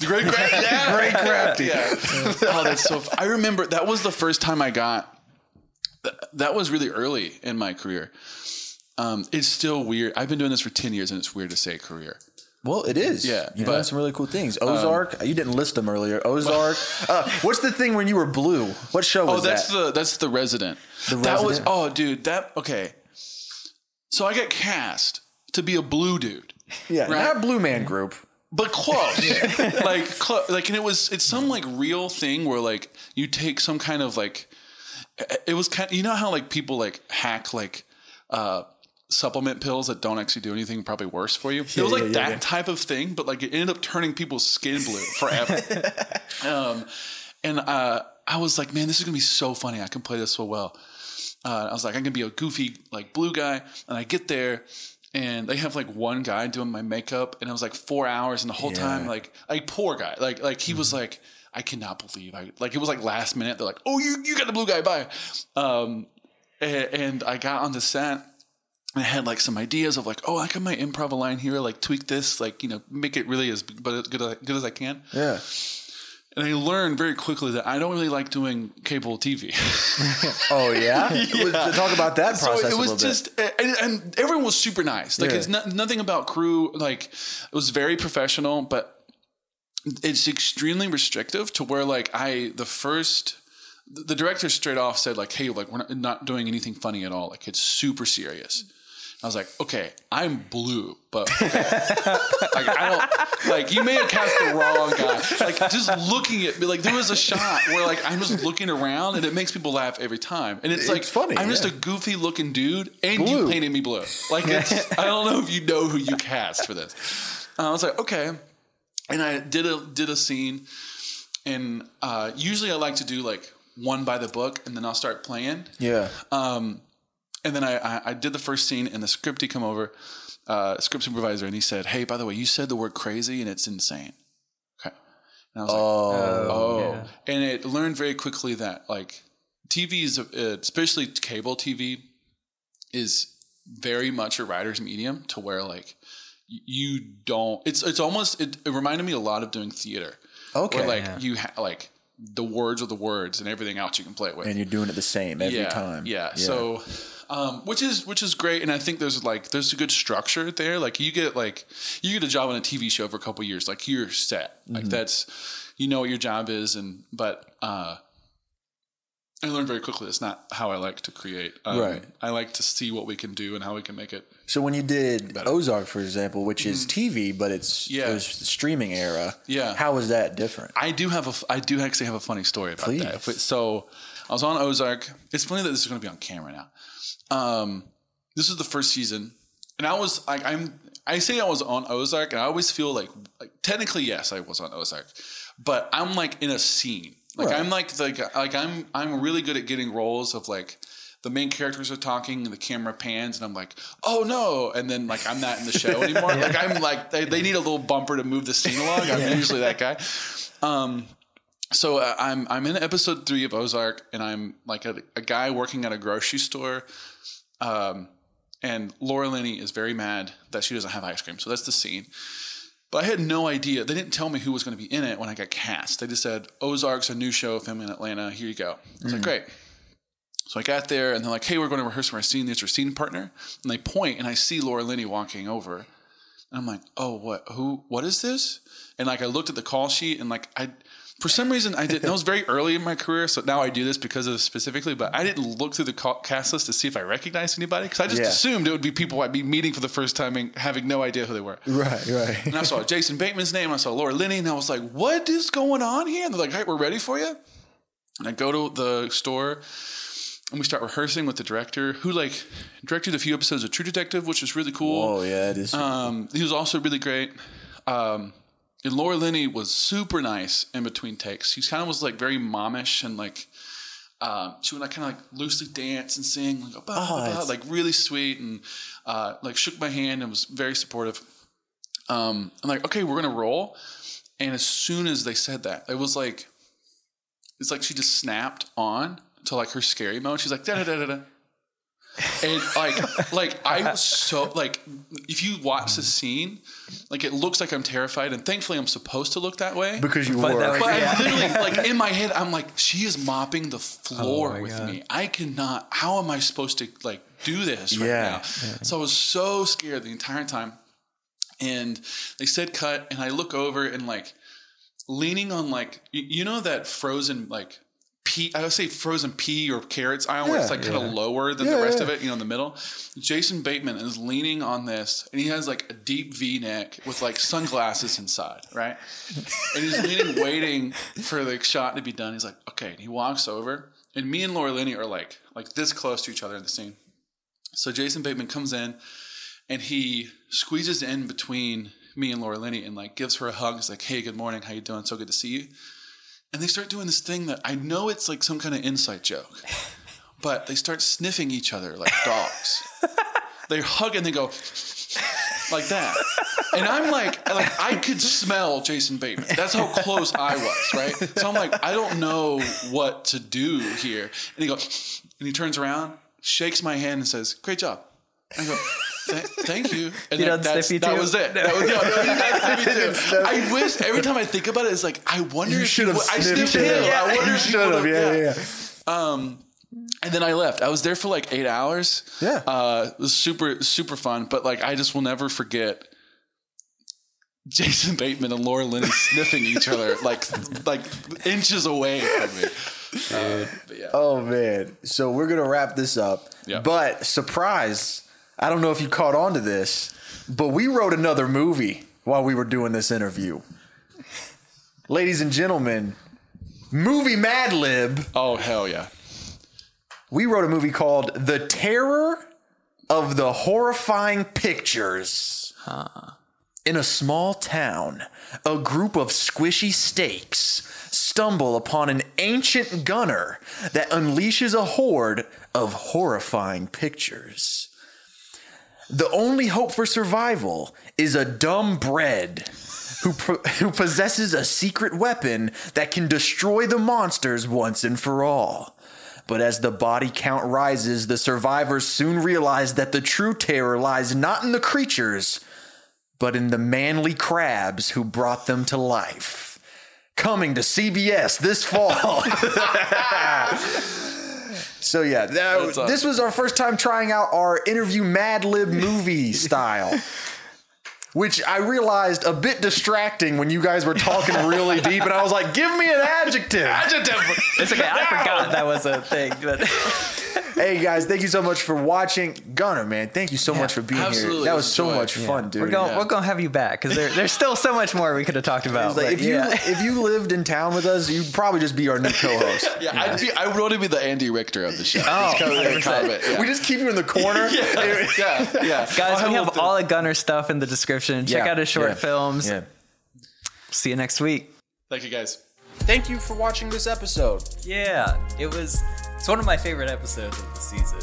great, great, yeah, Great crafty. yeah. Oh, that's so. F- I remember that was the first time I got. th- That was really early in my career. Um, it's still weird. I've been doing this for ten years, and it's weird to say career. Well, it is. Yeah, you've but- done some really cool things. Ozark. you didn't list them earlier. Ozark. uh, what's the thing when you were blue? What show was that? Oh, that's that? the that's the resident. The That was oh, dude. That okay. So I got cast to be a blue dude. yeah, right. not Blue Man Group. but close. like clo- like and it was it's some like real thing where like you take some kind of like it was kind you know how like people like hack like uh supplement pills that don't actually do anything probably worse for you. it was like yeah, yeah, that yeah. type of thing, but like it ended up turning people's skin blue forever. um and uh I was like, man, this is gonna be so funny. I can play this so well. Uh, I was like, I'm gonna be a goofy like blue guy, and I get there, and they have like one guy doing my makeup, and it was like four hours, and the whole time like like poor guy, like like he was like, I cannot believe I like it was like last minute. They're like, oh, you you got the blue guy, bye. Um, and, and I got on the set. and I had like some ideas of like, oh, I got my improv line here, like tweak this, like you know, make it really as but as good as, good as I can. Yeah. And I learned very quickly that I don't really like doing cable TV. Oh yeah. Well, Talk about that so process it a was just and, and everyone was super nice like Yeah. it's not, nothing about crew like it was very professional but it's extremely restrictive to where like i the first the director straight off said like hey like we're not, not doing anything funny at all like it's super serious I was like, okay, I'm blue, but okay. like I don't like you may have cast the wrong guy. Like just looking at me, like there was a shot where like I'm just looking around and it makes people laugh every time, and it's like funny, I'm just a goofy looking dude, and you painted me blue. Like it's, I don't know if you know who you cast for this. Uh, I was like, okay, and I did a did a scene, and uh, usually I like to do like one by the book, and then I'll start playing. Yeah. Um, and then I, I, I did the first scene, and the script he come over, uh, script supervisor, and he said, "Hey, by the way, you said the word crazy, and it's insane." Okay, and I was like, Oh. "Oh," and it learned very quickly that like TV is, uh, especially cable TV, is very much a writer's medium to where like you don't. It's it's almost it, it reminded me a lot of doing theater. Okay. where like you ha- like the words are the words, and everything else you can play it with and you're doing it the same every yeah, time. Yeah. So, um, which is which is great, and I think there's like there's a good structure there. Like you get like you get a job on a TV show for a couple years, like you're set. Like Mm-hmm. that's you know what your job is, and but uh, I learned very quickly that's not how I like to create. Um, Right. I like to see what we can do and how we can make it. So when you did Ozark, for example, which is TV, but it's Mm-hmm. Yeah. it was streaming era. Yeah. How was that different? I do have a I do actually have a funny story about Please. that. So I was on Ozark. It's funny that this is going to be on camera now. Um, this is the first season, and I was like, I'm. I say I was on Ozark, and I always feel like, like technically, yes, I was on Ozark, but I'm like in a scene. Like Right. I'm like like like I'm I'm really good at getting roles of like. The main characters are talking, and the camera pans, and I'm like, "Oh no!" And then like I'm not in the show anymore. Like I'm like they, they need a little bumper to move the scene along. I'm usually that guy. Um, so uh, I'm I'm in episode three of Ozark, and I'm like a, a guy working at a grocery store. Um, and Laura Linney is very mad that she doesn't have ice cream. So that's the scene. But I had no idea. They didn't tell me who was going to be in it when I got cast. They just said Ozark's a new show film in Atlanta. Here you go. I was like, great. So I got there, and they're like, "Hey, we're going to rehearse for our scene. There's your scene partner." And they point, and I see Laura Linney walking over. And I'm like, "Oh, what? Who? What is this?" And like, I looked at the call sheet, and like, I, for some reason, I did. That was very early in my career, so now I do this because of specifically. But I didn't look through the cast list to see if I recognized anybody because I just Yeah. assumed it would be people I'd be meeting for the first time and having no idea who they were. Right, right. And I saw Jason Bateman's name. I saw Laura Linney, and I was like, "What is going on here?" And they're like, "Hey, we're ready for you." And I go to the store, and we start rehearsing with the director, who like directed a few episodes of True Detective, which is really cool. Oh yeah, it is. Um, he was also really great. Um, and Laura Linney was super nice in between takes. She kind of was like very momish and like um, she would like kind of like loosely dance and sing like, bah, bah, bah, like really sweet and uh, like shook my hand and was very supportive. Um, I'm like, okay, we're gonna roll. And as soon as they said that, it was like it's like she just snapped on to like her scary mode. She's like da da da da da. And like like I was so like if you watch the scene, like it looks like I'm terrified, and thankfully I'm supposed to look that way. because you But were. that But Yeah. I'm literally like in my head, I'm like, she is mopping the floor Oh with God. me. I cannot. How am I supposed to like do this right Yeah. now? So I was so scared the entire time. And they said cut, and I look over and like leaning on like you, you know that frozen like pea. I would say frozen pea or carrots aisle where it's like kind of lower than the rest of it. You know, in the middle. Jason Bateman is leaning on this, and he has like a deep V neck with like sunglasses inside, right? And he's leaning, waiting for the shot to be done. He's like, okay. And he walks over, and me and Laura Linney are like like this close to each other in the scene. So Jason Bateman comes in and he squeezes in between me and Laura Linney and like gives her a hug. He's like, "Hey, good morning. How you doing? So good to see you." And they start doing this thing that I know it's like some kind of inside joke, but they start sniffing each other like dogs. they hug and they go like that, and I'm like, like I could smell Jason Bateman. That's how close I was, right? So I'm like, I don't know what to do here. And he goes, and he turns around, shakes my hand, and says, "Great job." I go, "Th- "Thank you." And You that- that's- that was it. That was, yeah, no, he doesn't sniff me too. I wish every time I think about it, it's like I wonder You if should have I sniffed sniffed him. him. I wonder You if he should have. Yeah, yeah, yeah. Um, and then I left. I was there for like eight hours. Yeah. Uh, it was super super fun. But like I just will never forget Jason Bateman and Laura Linney sniffing each other like like inches away from me. Uh, but yeah. Oh man. So we're gonna wrap this up. Yeah. But surprise, I don't know if you caught on to this, but we wrote another movie while we were doing this interview. Ladies and gentlemen, movie Mad Lib. Oh hell yeah. We wrote a movie called The Terror of the Horrifying Pictures. In a small town, a group of squishy steaks stumble upon an ancient gunner that unleashes a horde of horrifying pictures. The only hope for survival is a dumb bread who, po- who possesses a secret weapon that can destroy the monsters once and for all. But as the body count rises, the survivors soon realize that the true terror lies not in the creatures, but in the manly crabs who brought them to life. Coming to CBS this fall. so yeah, that, this was our first time trying out our interview Mad Lib movie style. Which I realized a bit distracting when you guys were talking really deep, and I was like, "Give me an adjective." Adjective. It's okay. I forgot that was a thing. But Hey guys, thank you so much for watching. Gunner, man, thank you so much for being absolutely. here. That was so a joy. much fun, dude. we're going yeah. we're gonna have you back because there, there's still so much more we could have talked about. Like, but if you if you lived in town with us, you'd probably just be our new co-host. Yeah, I'd be, I would want to be the Andy Richter of the show. Oh, Just kind of comment, yeah. We just keep you in the corner. yeah, yeah. Guys, I'll we have all the Gunner stuff in the description. Check Yeah, out his short yeah, films. Yeah. See you next week. Thank you guys. Thank you for watching this episode. Yeah, it was. It's one of my favorite episodes of the season.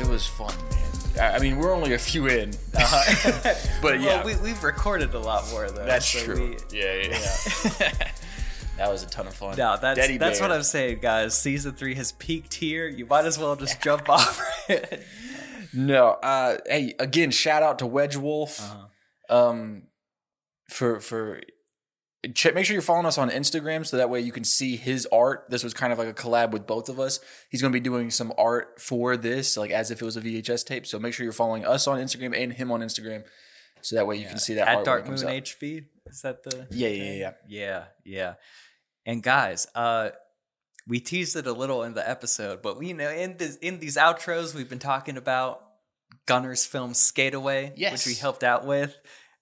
It was fun, man. I I mean, we're only a few in, but yeah, Well, we, we've recorded a lot more though. that's so true. we- yeah, yeah. that was a ton of fun. no, that's Daddy that's Bear. what I'm saying, guys. Season three has peaked here. You might as well just jump off it. No, uh, hey, again, shout out to Wedge Wulf. Uh-huh. Um, for for check, make sure you're following us on Instagram so that way you can see his art. This was kind of like a collab with both of us. He's going to be doing some art for this, like as if it was a VHS tape. So make sure you're following us on Instagram and him on Instagram, so that way you can see that At Dark Moon. HV. Is that the? Yeah, yeah, yeah. Yeah, yeah. And guys, uh we teased it a little in the episode, but we you know in this in these outros we've been talking about Gunner's film Skate Away, Yes. which we helped out with.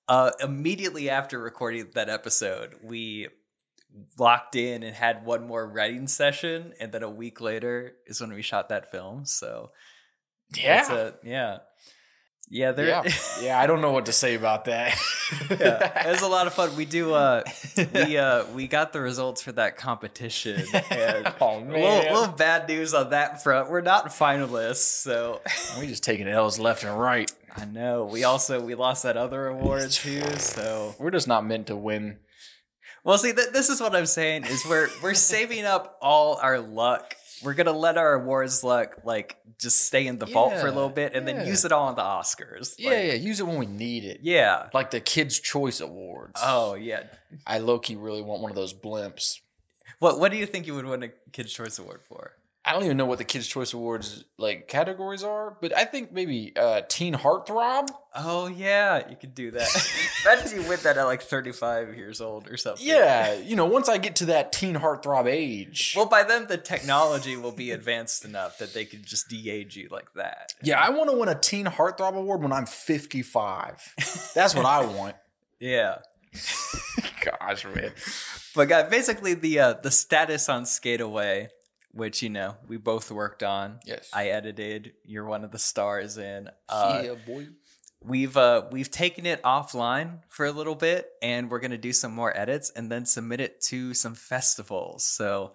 Uh immediately after recording that episode, we locked in and had one more writing session, and then a week later is when we shot that film. So it's a, yeah. Yeah, there yeah, yeah. I don't know what to say about that. yeah, it was a lot of fun. We do uh we uh we got the results for that competition. And Oh, a little, man. little bad news on that front. We're not finalists, so we just taking L's left and right. I know. We also we lost that other award too, so We're just not meant to win. well see th- this is what I'm saying is we're we're saving up all our luck. We're gonna let our awards luck like just stay in the vault for a little bit and yeah. then use it all on the Oscars. Yeah, Like, yeah. Use it when we need it. yeah. Like the Kids' Choice Awards. Oh yeah. I low key really want one of those blimps. What what do you think you would win a Kids Choice Award for? I don't even know what the Kids Choice Awards like categories are, but I think maybe uh, Teen Heartthrob. Oh yeah, you could do that. Imagine you win that at like 35 years old or something. Yeah, you know, once I get to that Teen Heartthrob age. Well, by then the technology will be advanced enough that they could just de-age you like that. yeah, I want to win a Teen Heartthrob award when I'm 55. That's what I want. Yeah. Gosh, man. But guys, basically the uh, the status on Skate Away, which you know we both worked on. Yes. I edited. You're one of the stars in. Uh, yeah, boy. We've uh we've taken it offline for a little bit, and we're gonna do some more edits and then submit it to some festivals. So.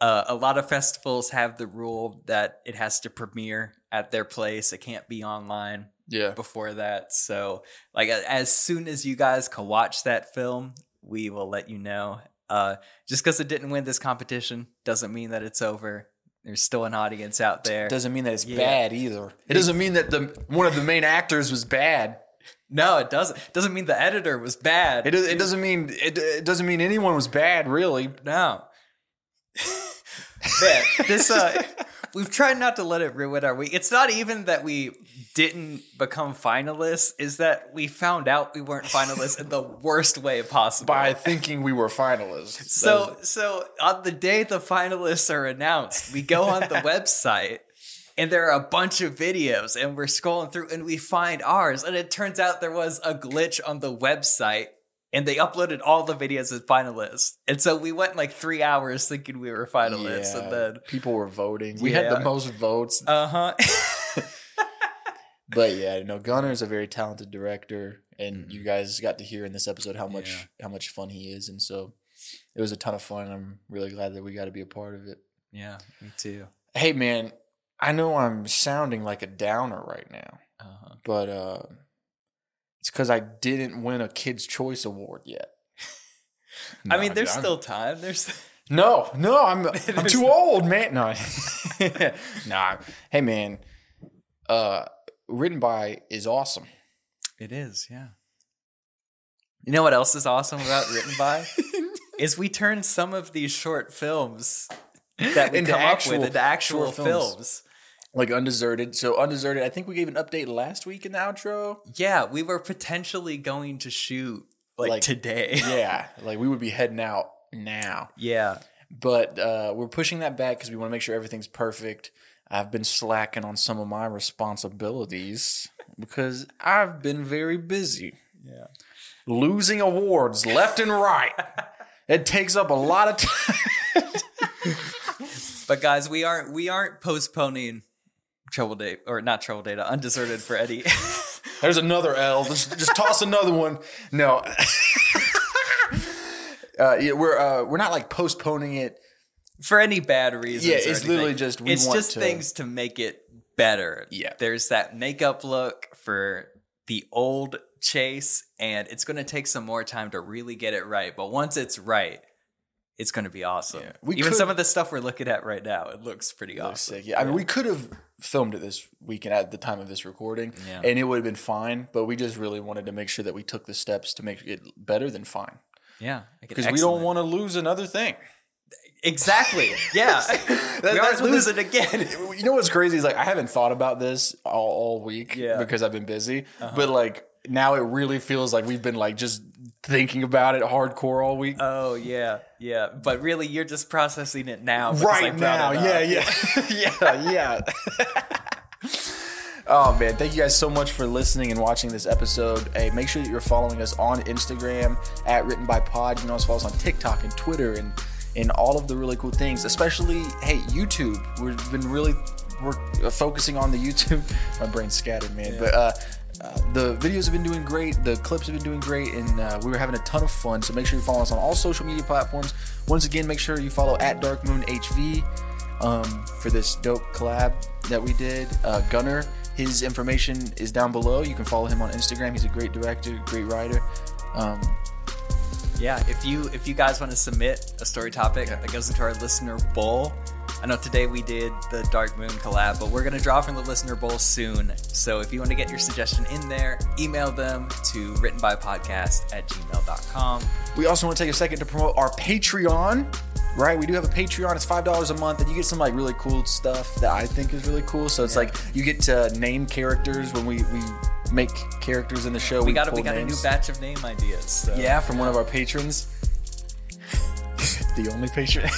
Uh, a lot of festivals have the rule that it has to premiere at their place. It can't be online Yeah. before that. So, like, as soon as you guys can watch that film, we will let you know. Uh, just because it didn't win this competition doesn't mean that it's over. There's still an audience out there. It doesn't mean that it's Yeah. bad either. It doesn't mean that the one of the main actors was bad. no, it doesn't. It Doesn't mean the editor was bad. It, does- it doesn't mean it, it doesn't mean anyone was bad, really. No. but this uh we've tried not to let it ruin our week. It's not even that we didn't become finalists, is that we found out we weren't finalists in the worst way possible. By thinking we were finalists. so so on the day the finalists are announced, we go on the website and there are a bunch of videos and we're scrolling through and we find ours and it turns out there was a glitch on the website and they uploaded all the videos as finalists. And so we went like 3 hours thinking we were finalists and then people were voting. We had the most votes. uh-huh. But yeah, you know, Gunner's a very talented director, and you guys got to hear in this episode how much Yeah. how much fun he is, and so it was a ton of fun. I'm really glad that we got to be a part of it. yeah, me too. Hey, man, I know I'm sounding like a downer right now, Uh-huh. but uh, it's because I didn't win a Kids Choice Award yet. I mean, Nah, there's I'm- still time. There's no, no. I'm I'm There's- too old, man. No, nah. Hey, man. Uh, written by is awesome. It is, yeah. You know what else is awesome about Written By? is we turn some of these short films that we Into come actual up with into actual short films. films. Like undeserted. So undeserted. I think we gave an update last week in the outro. Yeah, we were potentially going to shoot like, Like, today. Yeah, like we would be heading out now, yeah. but uh, we're pushing that back because we want to make sure everything's perfect. I've been slacking on some of my responsibilities because I've been very busy. Yeah. losing awards left and right. It takes up a lot of time. But guys, we aren't we aren't postponing Trouble Date or not Trouble Data, Undeserted for Eddie. There's another L. Just, just toss another one. No. uh, yeah, we're uh, we're not like postponing it. for any bad reasons. Yeah, it's literally just we it's just to- things to make it better. Yeah. there's that makeup look for the old Chase, and it's going to take some more time to really get it right. But once it's right, it's going to be awesome. Yeah. Even could- some of the stuff we're looking at right now, it looks pretty Looks awesome. Yeah, I mean, we could have filmed it this weekend at the time of this recording, Yeah. and it would have been fine. But we just really wanted to make sure that we took the steps to make it better than fine, Yeah, because we don't want to lose another thing. exactly. Yeah, That- we that's aren't what this- losing again. You know what's crazy is like I haven't thought about this all, all week Yeah. because I've been busy. But uh-huh. like now it really feels like we've been like just thinking about it hardcore all week. Oh yeah, yeah. But really, you're just processing it now. right now. Yeah, yeah. yeah, yeah. oh man, thank you guys so much for listening and watching this episode. Hey, make sure that you're following us on Instagram at Written by Pod. You can also follow us on TikTok and Twitter and and all of the really cool things. Especially, hey, YouTube. We've been really we're focusing on the YouTube. My brain's scattered, man. But uh, the videos have been doing great. The clips have been doing great, and uh, we were having a ton of fun. So make sure you follow us on all social media platforms. Once again, make sure you follow at Dark Moon HV um, for this dope collab that we did. Uh, Gunner, his information is down below. You can follow him on Instagram. He's a great director, great writer. Um, Yeah, if you if you guys want to submit a story topic that goes into our listener bowl, I know today we did the Dark Moon collab, but we're gonna draw from the listener bowl soon. So if you want to get your suggestion in there, email them to writtenbypodcast at gmail.com. we also want to take a second to promote our Patreon. right? We do have a Patreon. It's five dollars a month, and you get some like really cool stuff that I think is really cool. So it's like you get to name characters when we we make characters in the show. We got pull we got a new batch of name ideas. So. Yeah, from one of our patrons. the only patron.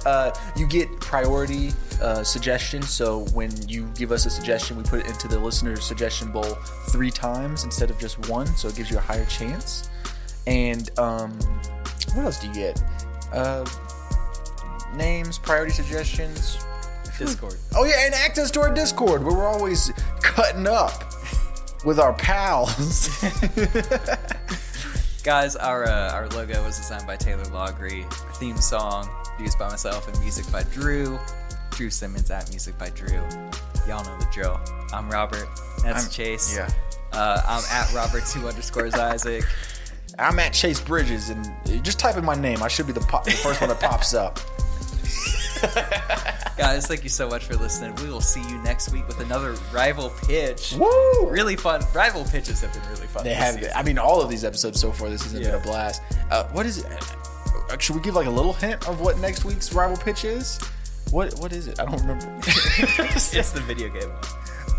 uh, you get priority uh, suggestions. So when you give us a suggestion, we put it into the listener suggestion bowl three times instead of just one. So it gives you a higher chance. And um, what else do you get? Uh, names, priority suggestions. Discord. Oh yeah, and access to our Discord where we're always cutting up with our pals. Guys, our uh, our logo was designed by Taylor Loughry. Our theme song used by myself and music by Drew. Drew Simmons at music by Drew. Y'all know the drill. I'm Robert. That's I'm- Chase. yeah. Uh, I'm at Robert two underscores Isaac. I'm at Chase Bridges, and just type in my name. I should be the, pop, the first one that pops up. Guys, thank you so much for listening. We will see you next week with another rival pitch. Woo! Really fun. Rival pitches have been really fun. They have. season. I mean, all of these episodes so far this season have been a blast. Uh, what is it? Uh, Should we give like a little hint of what next week's rival pitch is? What What is it? I don't remember. It's the video game.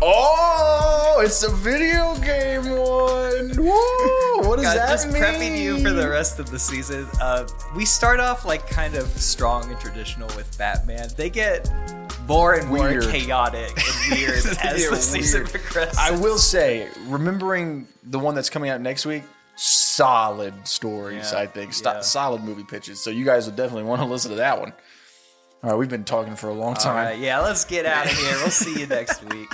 Oh, it's a video game one. Woo! What does Guys, that just mean? prepping you for the rest of the season. Uh, we start off like kind of strong and traditional with Batman. They get more and more Weird. chaotic and weird as the season weird. progresses. I will say, remembering the one that's coming out next week, solid stories. Yeah, I think Sto- yeah. solid movie pitches. So you guys will definitely want to listen to that one. All right, we've been talking for a long time. right, yeah, let's get out of here. We'll see you next week.